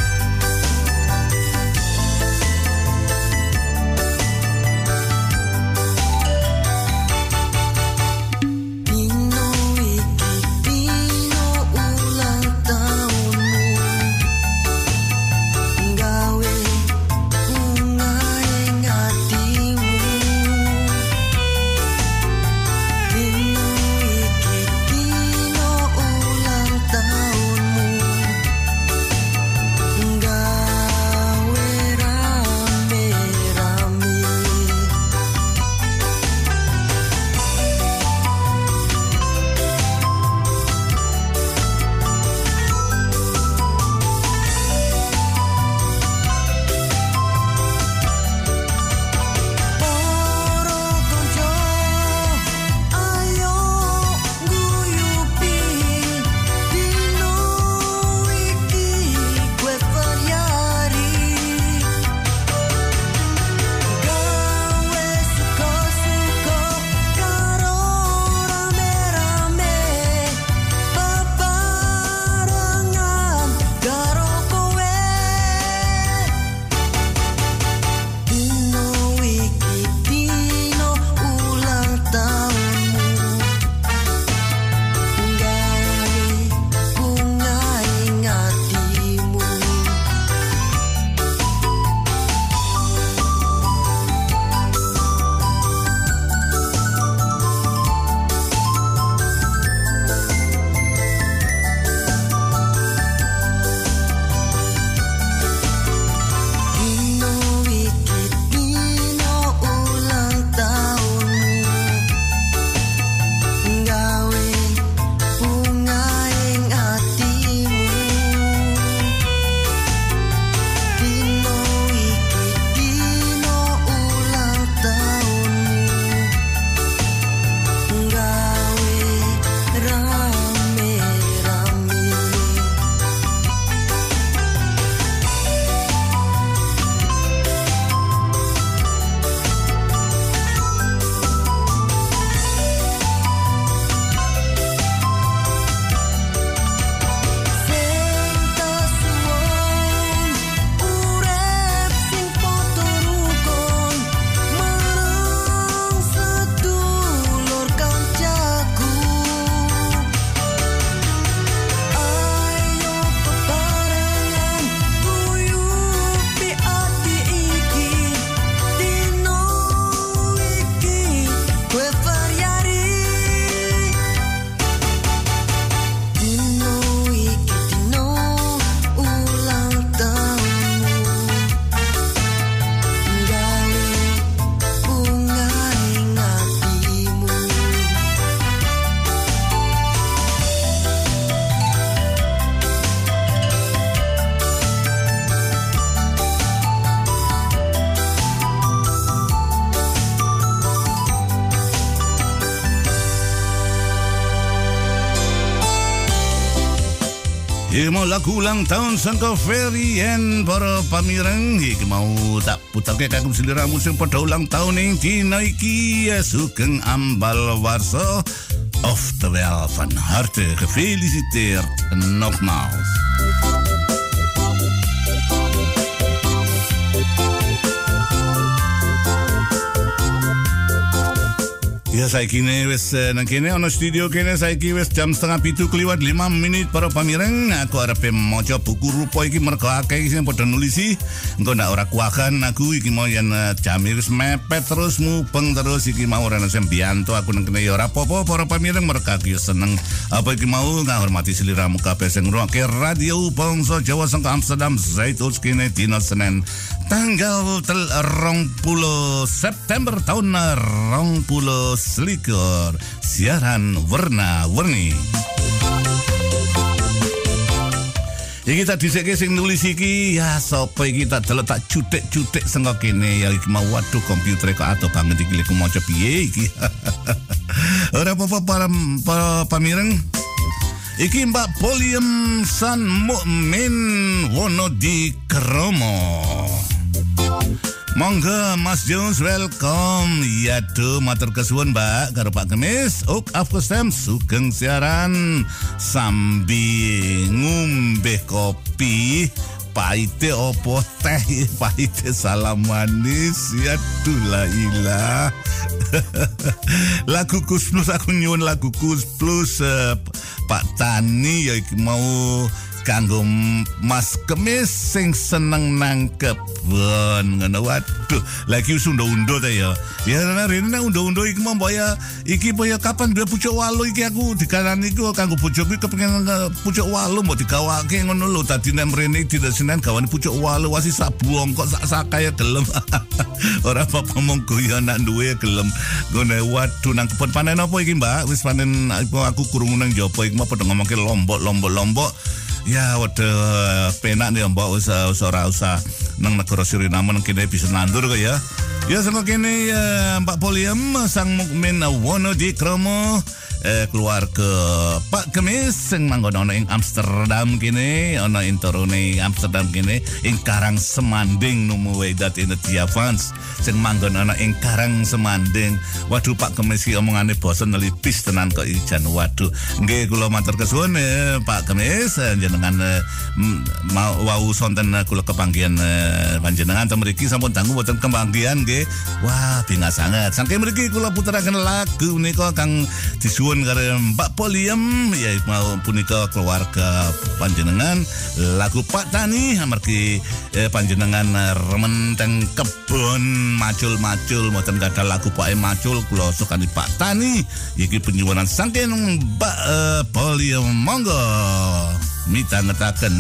Mau lagu ulang tahun sangka Ferry and para pamireng Iki mau tak putarke kagum seliramu sing pada ulang tahun ing dina iki sugeng ambal warso Oftewel van harte gefeliciteerd nogmaals. Ya saiki ne wis eh, nang kene ana studio kene saiki wis jam setengah pitu kliwat 5 menit para pamireng. Aku arepe maca buku rupa iki mergo akeh sing padha nulisi. Engko ndak ora kuakan aku iki mau yen eh, jam wis mepet terus mupeng terus iki mau ora sing bianto aku nang kene ya ora apa-apa para pamireng mergo aku seneng. Apa iki mau ngahormati seliramu kabeh sing ngrungokne radio bangsa Jawa saka Amsterdam Zaitun kene dina Senin tanggal tel rong puluh September tahun rong puluh selikur siaran warna-warni Iki tak dhisike sing nulis iki ya sapa iki tak delok tak cutik-cutik sengko kene ya iki mau waduh komputer kok ato banget iki lek maca piye iki. Ora apa-apa para, para pamireng. Iki Mbak Polium San Mukmin Wono di Kromo. Monggo Mas Jones welcome. Ya tuh matur kesuwun Mbak. Karo Pak Kemis Uk afkostem sugeng siaran. Sambi ngombe kopi pahite opo teh pahite salam manis. Ya tuh la ilah. Lagu Kus Plus aku nyuwun lagu Kus Plus eh, Pak Tani ya mau kanggo Mas Kemis sing seneng nang kebon ngono. Waduh lagi wis undo-undo ta ya. Ya rene nang undo-undo iki mau ya iki apa ya kapan dia pucuk walu iki aku dikarani iku kanggo bojoku kepengin pucuk walu mau digawake ngono lho. Tadi nek mrene dina Senin gawane pucuk walu wasi sak buong kok sak sakaya gelem. Ora apa-apa monggo ya nak duwe gelem. Ngene waduh nang kebon panen apa iki Mbak? Wis panen aku kurung nang jopo iki mau padha ngomongke lombok lombok lombok Ya, waduh, penak nih mbak usah usah ora usah nang negara Suriname nang kene bisa nandur kok ya. Ya sangko kene ya Mbak Poliam sang mukmin wono di kromo eh, keluarga Pak Kemis sing manggon ana ing Amsterdam kene ana ing torone Amsterdam kene ing Karang Semanding numuwe dadi Nadia Fans sing manggon ana ing Karang Semanding. Waduh Pak Kemis iki omongane basa nelipis tenan kok ijan waduh nggih kula matur kesuwun eh, Pak Kemis eh, jenengan eh, m- mau wau sonten eh, kula kepanggihan eh, panjenengan. Ten mriki sampun dangu boten kepanggihan nggih. Wah bingah sangat. Saking mriki kula puteraken lagu menika kang disuwun karo Mbak Polium ya mau punika keluarga panjenengan. Lagu Pak Tani amargi eh, panjenengan remen teng kebon macul-macul mboten gadah lagu Pak Macul kula sukani Pak Tani. Iki penyuwunan saking Mbak eh, Polium monggo mitangetaken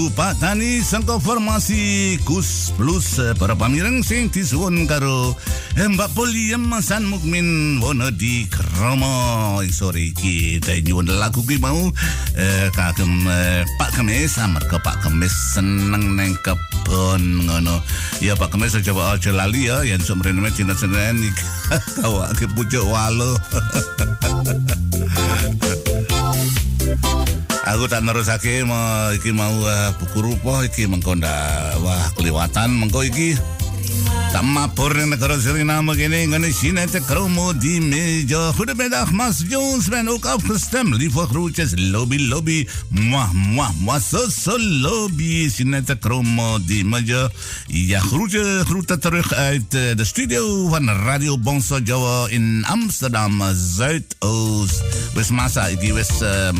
lagu Pak Tani sangka formasi Kus Plus para pamireng sing disuwun karo Mbak Poli Masan Mukmin wono di Kromo sore iki nyuwun lagu kuwi mau eh, kagem eh, Pak Kemis amarga Pak Kemis seneng neng kebon ngono. Ya Pak Kemis coba aja lali ya yen sok mrene dina Senin iki kawake pucuk walo Aku tak nerusake mau iki mau uh, buku rupa iki mengko wah keliwatan mengko iki tak mabur ning negara Suriname kene ngene sine te kromo di meja. Goedemiddag Mas Jones ben ook afgestemd lieve groetjes lobby lobby mwah mwah mwah so so lobby sine te kromo di meja. Ja groetje groeten terug uit eh, de studio van Radio Bonso Jawa in Amsterdam Zuidoost. Wis masa iki wis eh,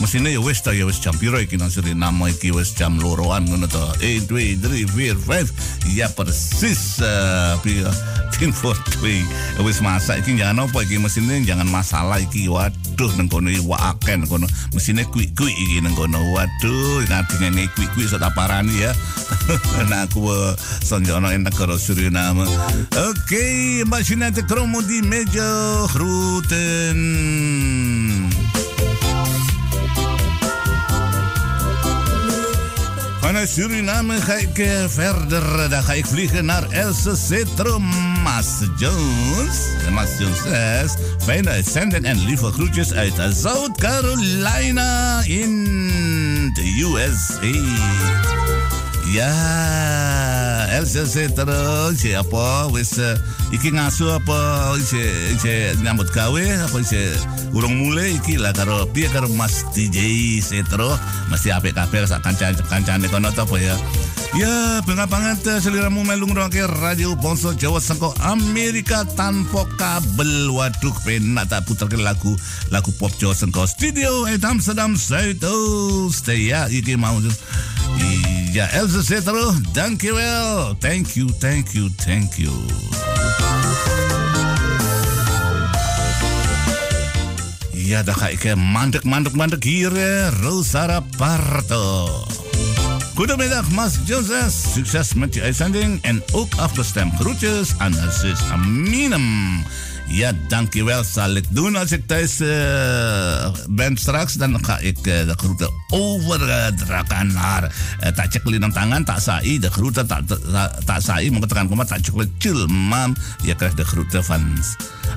Mesine ya wis ta ya wis jam piro iki nang Suriname iki wis jam loroan ngono to. 1 2 3 4 5. Ya persis uh, piro 10 for 2. Wis masak iki jangan apa iki mesine jangan masalah iki. Waduh nang kono iki waake nang kono. Mesine kuik-kuik iki nang kono. Waduh nanti ngene kuik-kuik sok tak parani ya. nah aku uh, sonjono en negara Suriname. Oke, Mbak Sinete kromo di meja groeten. Suriname ga ik eh, verder. Dan ga ik vliegen naar Else Cetro Mas Jones. Mas Jones 6. Fijne uitzending en lieve groetjes uit South Carolina in de USA. Elsa Cetro, si apa wis eh, iki ngaso apa isi isi nyambut gawe apa isi urung mulai iki lah karo piye karo Mas DJ Cetro mesti apik kabeh sak kancan-kancane kono to apa ya. Ya, bengak banget eh, seliramu melu ngrungokne radio Bonso Jawa sangko Amerika tanpa kabel. Waduh, penak tak puterke lagu lagu pop Jawa sangko studio at Amsterdam Zuidoost. Ya, iki mau Ja, Elze Cetro, dankjewel. Thank you, thank you, thank you. Ja, dan ga ik mandek, mandek, mandek hier. Rosara Parto. Goedemiddag, Mas Joseph. Succes met je uitzending en ook afgestemd groetjes aan zus Aminem. Ja, dankjewel. Zal ik doen als ik thuis eh, ben straks. Dan ga ik eh, de groeten overdragen naar uh, Tatje Klinam Tangan, Tak. De groeten Tak Ta, Ta Sai. Mengatakan koma Tak. Je krijgt de groeten van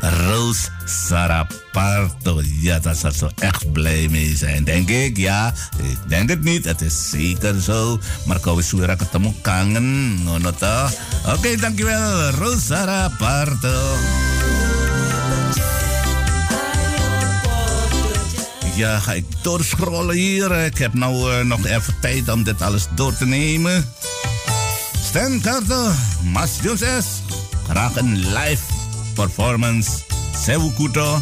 Roos Saraparto. Ja, daar zal ze echt blij mee zijn, denk ik. Ja, ik denk het niet. Het is zeker zo. Maar kau weer ketemu kangen. Oké, dankjewel. Roos Saraparto. Ja, ga ik doorscrollen hier. Ik heb nou eh, nog even tijd om dit alles door te nemen. Stan Carter, Mas Joses. Graag een live performance. Sewu Kuto.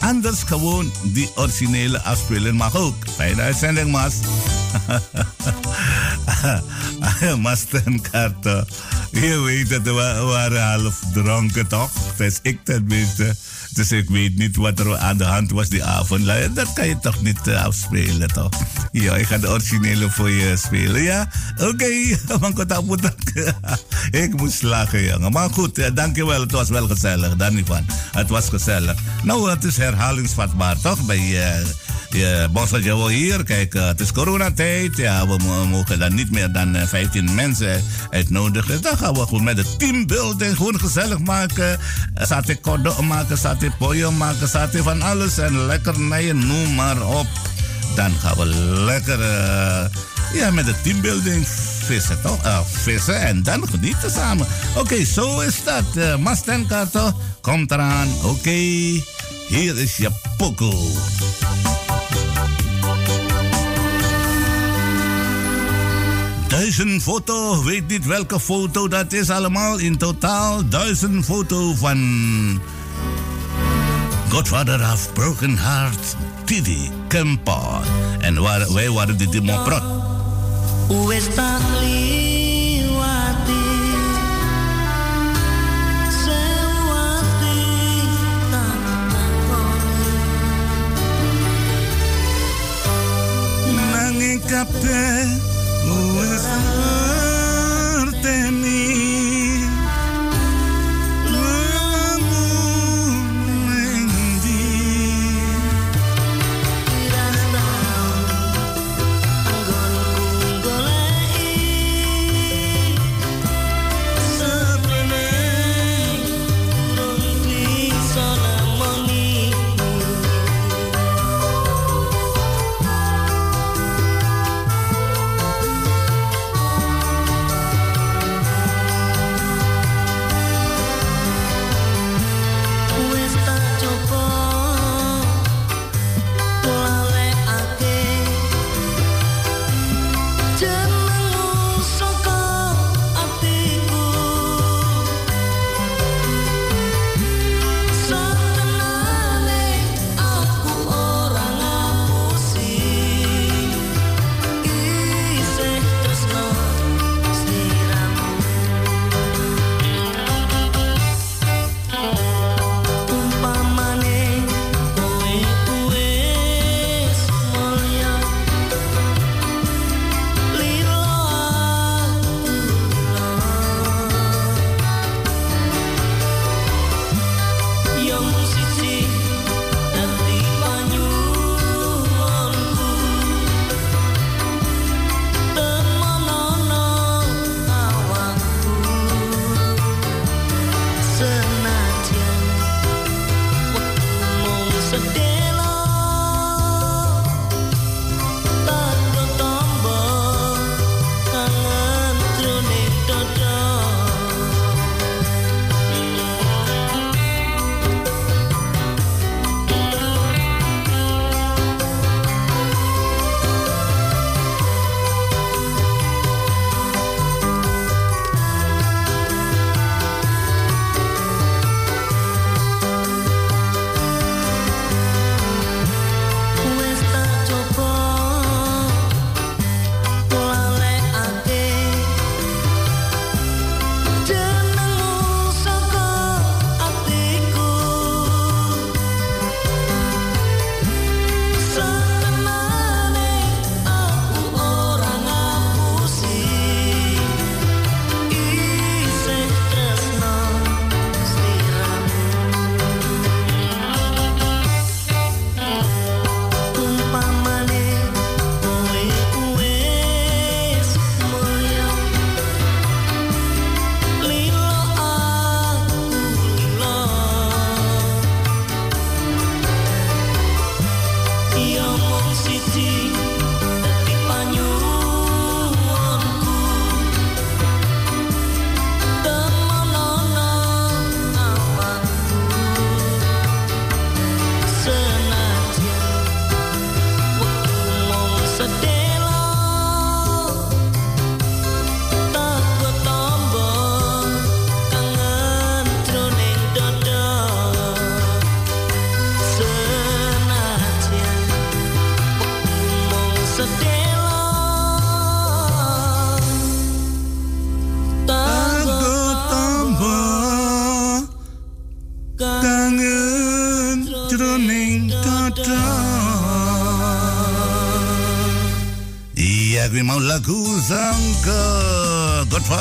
Anders gewoon die originele afspelen mag ook. Fijne uitzending, Mas. Mas Stan. Je weet het, we waren half dronken toch? Dat is ik tenminste. Dus ik weet niet wat er aan de hand was die avond. Dat kan je toch niet uh, afspelen, toch? Ja, ik ga de originele voor je spelen, ja? Oké, okay. ik moest lachen, jongen. Maar goed, uh, dankjewel. Het was wel gezellig, daar niet van. Het was gezellig. Nou, het is herhalingsvatbaar, toch? Bij uh, je Bossa Jawa hier. Kijk, uh, het is coronatijd. Ja, we mogen dan niet meer dan uh, 15 mensen uitnodigen. Dan gaan we gewoon met de teambuilding gewoon gezellig maken. Sate kodok maken, sate poyo maken, sate van alles. En lekkernijen, noem maar op. Dan gaan we lekker uh, ja, met de teambuilding vissen, toch? Uh, vissen en dan genieten samen. Oké, zo is dat. Uh, Masten Kato, komt eraan. Oké, hier is je pokoe. Duizend foto, weet niet welke foto dat is allemaal. In totaal duizend foto van Godfather of Broken Heart, Didi Kempa. En waar, wij waren de Nanging kabeh wis ngerteni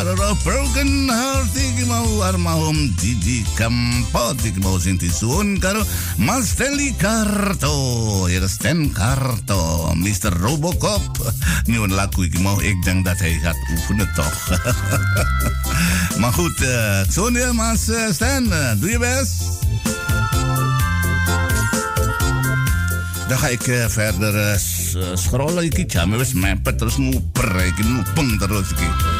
Of Broken Heart Iki mau armahum Didi Kempot Iki mau sing disuun karo Mas Stanley Karto Ya Stan Karto Mr. Robocop Nyuun lagu iki mau ik dat hij gaat oefenen toch goed, uh, zo'n ja, Mas eh, Stan eh, Doe je best Dan ga ik eh, verder eh, eh, scrollen. Ik jam wis mepet terus nguper mupeng terus iki.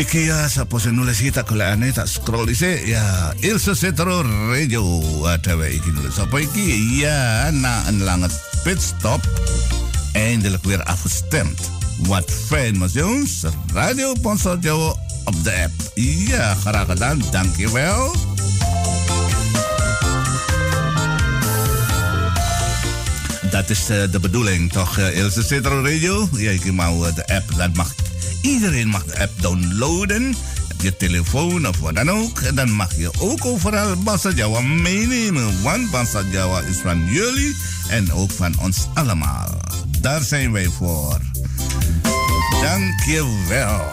Iki ya sapa sing nulis iki tak golekane tak scroll isi ya Ilse Setro Radio ada iki nulis apa iki ya na langet pit stop eindelijk weer afgestemd. Wat fijn, mas jongens. Radio Ponsel Jawa op de app. Ja, graag gedaan. Dankjewel. dat is eh, de bedoeling, toch? Uh, Ilse Citro Radio. Ja, ik mau eh, de app, dat mag, iedereen mag de app downloaden. Je telefoon of wat dan ook. En dan mag je ook overal Bassa Jawa meenemen. Want Bassa Jawa is van jullie en ook van ons allemaal. Daar zijn wij voor. Dank je wel.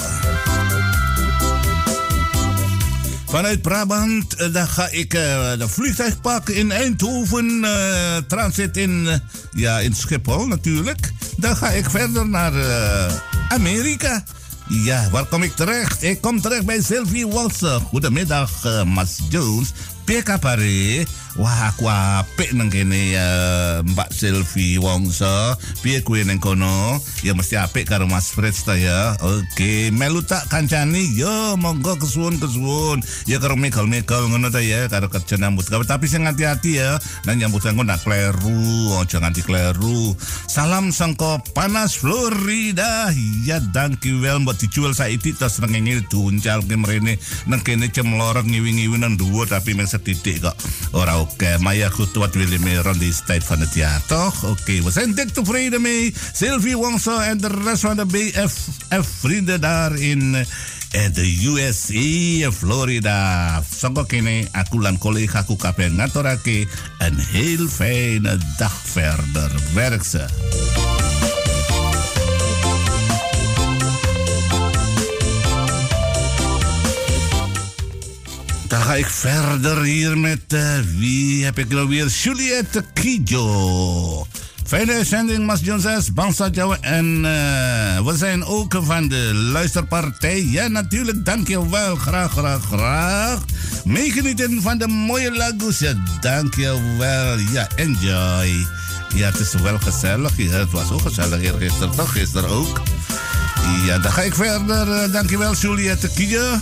Vanuit Brabant eh, dan ga ik eh, de vliegtuig pakken in Eindhoven. eh, transit in, ja, in Schiphol natuurlijk. Dan ga ik verder naar Amerika. Ja, waar kom ik terecht? Ik kom terecht bij Sylvie Walser. Goedemiddag, eh, Mas Jones. Pika pare. Wah, kwa pek nang kene eh, Mbak Sylvie Wongso. Piye kuwi nang kono? Ya mesti apik karo Mas Fritz ta ya. Oke, melu tak kancani. Yo, monggo kesuwun kesuwun. Ya karo mikal-mikal ngono ta ya karo kerja nyambut gawe. Tapi sing hati-hati ya. Nang nyambut gawe nak kleru, ojo nganti kleru. Salam sangko panas Florida. Ya, dankjewel mbok dijual saiki terus ngene duncal ke mrene nang kene cemlorok ngiwi-ngiwi nang dhuwur tapi mung sedidik kok. Ora oké, maar ja goed, wat wil je meer rond deze tijd van het jaar, toch? Oké, we zijn dik tevreden mee. Sylvie Wongso en de rest van de BFF-vrienden daar in eh, de USA, Florida. Sangko kene, aku lan collega-aku kabeh ngaturake een heel fijne dag verder. Werk ze. Dan ga ik verder hier met eh, wie heb ik nou weer? Juliette Kijo. Fijne uitzending, Mas Jones, Bangsa Jawa. En eh, we zijn ook van de luisterpartij. Ja, natuurlijk, dankjewel. Graag, graag, graag. Meegenieten van de mooie lagoes. Ja, dankjewel. Ja, enjoy. Ja, het is wel gezellig. Ja, het was ook gezellig hier gisteren, toch? Gisteren ook. Ja, dan ga ik verder. Eh, dankjewel, Juliette Kijo.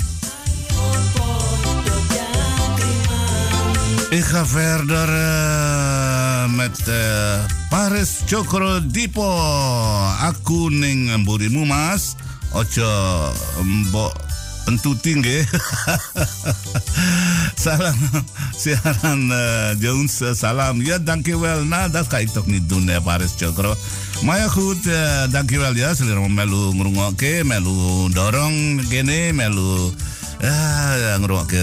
Ik ga verder eh, met eh, Paris Chokro Dipo. Aku ning mburimu mas. Ojo mbok entu tinggi. salam siaran eh, Jones. salam. Ja, dankjewel. Nou, dat ga ik toch niet doen, hè, Paris Chokro. Maar ja, goed. eh, dankjewel ya. Selera melu ngrungokke, melu dorong kene, melu Ah, ngrungokke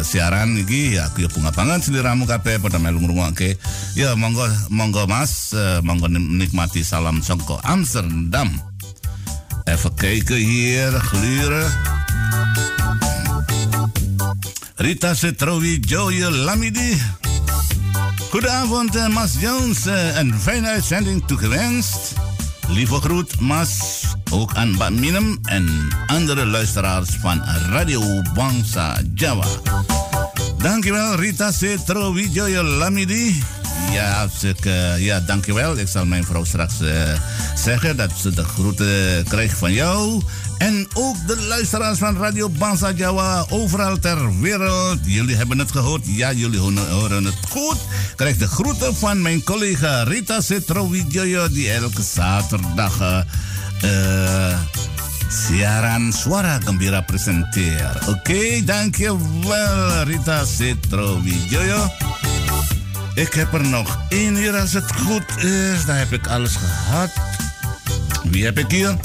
siaran iki ya aku ya bunga banget seliramu kabeh pada melu ngrungokke. Ya monggo monggo Mas, eh, monggo nikmati salam songko Amsterdam. Even kijken hier, gluren. Rita Setrowi Joye Lamidi. Goedenavond, eh, Mas Jones. eh, Een fijne uitzending toegewenst. Lieve groet, Mas. Ook aan Mbak Minem en andere luisteraars van Radio Bangsa Jawa. Dankjewel, Rita Cetro Wijoyo Lamidi. Ja, ik, eh, ja, dankjewel. Ik zal mijn vrouw straks eh, zeggen dat ze de groeten krijgt van jou. En ook de luisteraars van Radio Bangsa Jawa overal ter wereld. Jullie hebben het gehoord. Ja, jullie horen het goed. Krijg de groeten van mijn collega Rita Cetro Wijoyo die elke zaterdag... eh, siaran suara gembira presenteer. Oké, dankjewel Rita Citro Wijoyo. Ik heb er nog één hier als het goed is. Dan heb ik alles gehad. Wie heb ik hier?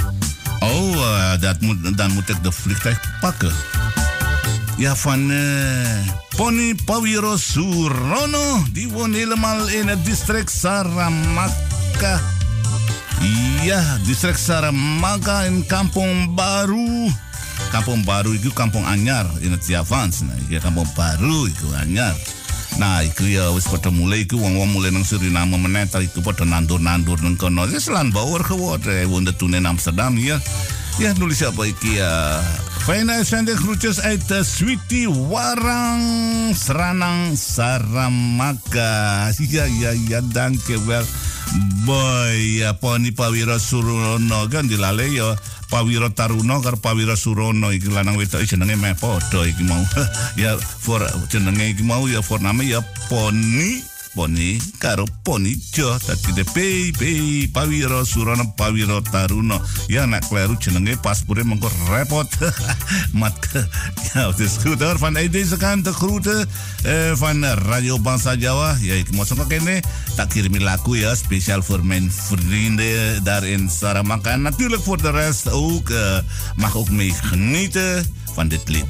Oh, eh, dat moet, dan moet ik de vliegtuig pakken. Ja, van eh, Pony Pawiro Surono. Die woont helemaal in het district Saramaka. Ja, district Saramaka in Kampong Baru. Kampong Baru itu Kampong Anyar in het Javans. Nah, iya Kampong Baru itu Anyar. Nah, iku ya wis pada mulai iku wong-wong mulai nang Suriname menetel iku pada nandur-nandur nang kono. Wis lan bauer geworden wonde toen in Amsterdam ya. Ja, nulis apa iki ya. Uitzending, groetjes uit uh, Sweetie Warang, Sranang, Saramaka. Ja, ja, ja, dankjewel. Boy, ya poni Pawiro Surono kan dilale ya Pawiro Taruno karo Pawiro Surono iki lanang wedok jenenge meh padha iki mau. ya for jenenge iki mau ya for name ya Poni poni karo poni jo. Dadi de pei pei pawiro surono pawiro taruno. Ya nak kleru jenenge paspore mengko repot. Mat is goed hoor van deze kant de groeten eh, van Radio Bangsa Jawa ya ik moet ook kenne tak kirimi lagu ya spesial voor mijn vrienden daar in Saramaka natuurlijk voor de rest ook eh, mag ook mee genieten van dit lied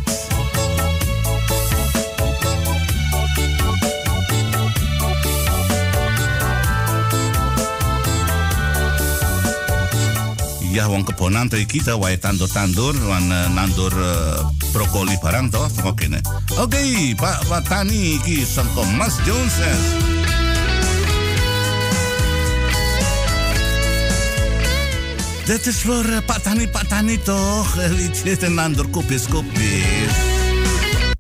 ya wong kebonan to iki to wae tandur-tandur wan eh, nandur eh, brokoli barang to oke ne oke Pak Tani iki sangko Mas Jones Dit is voor Pak Tani Pak Tani toch? Liedje te nandur kopis kopis.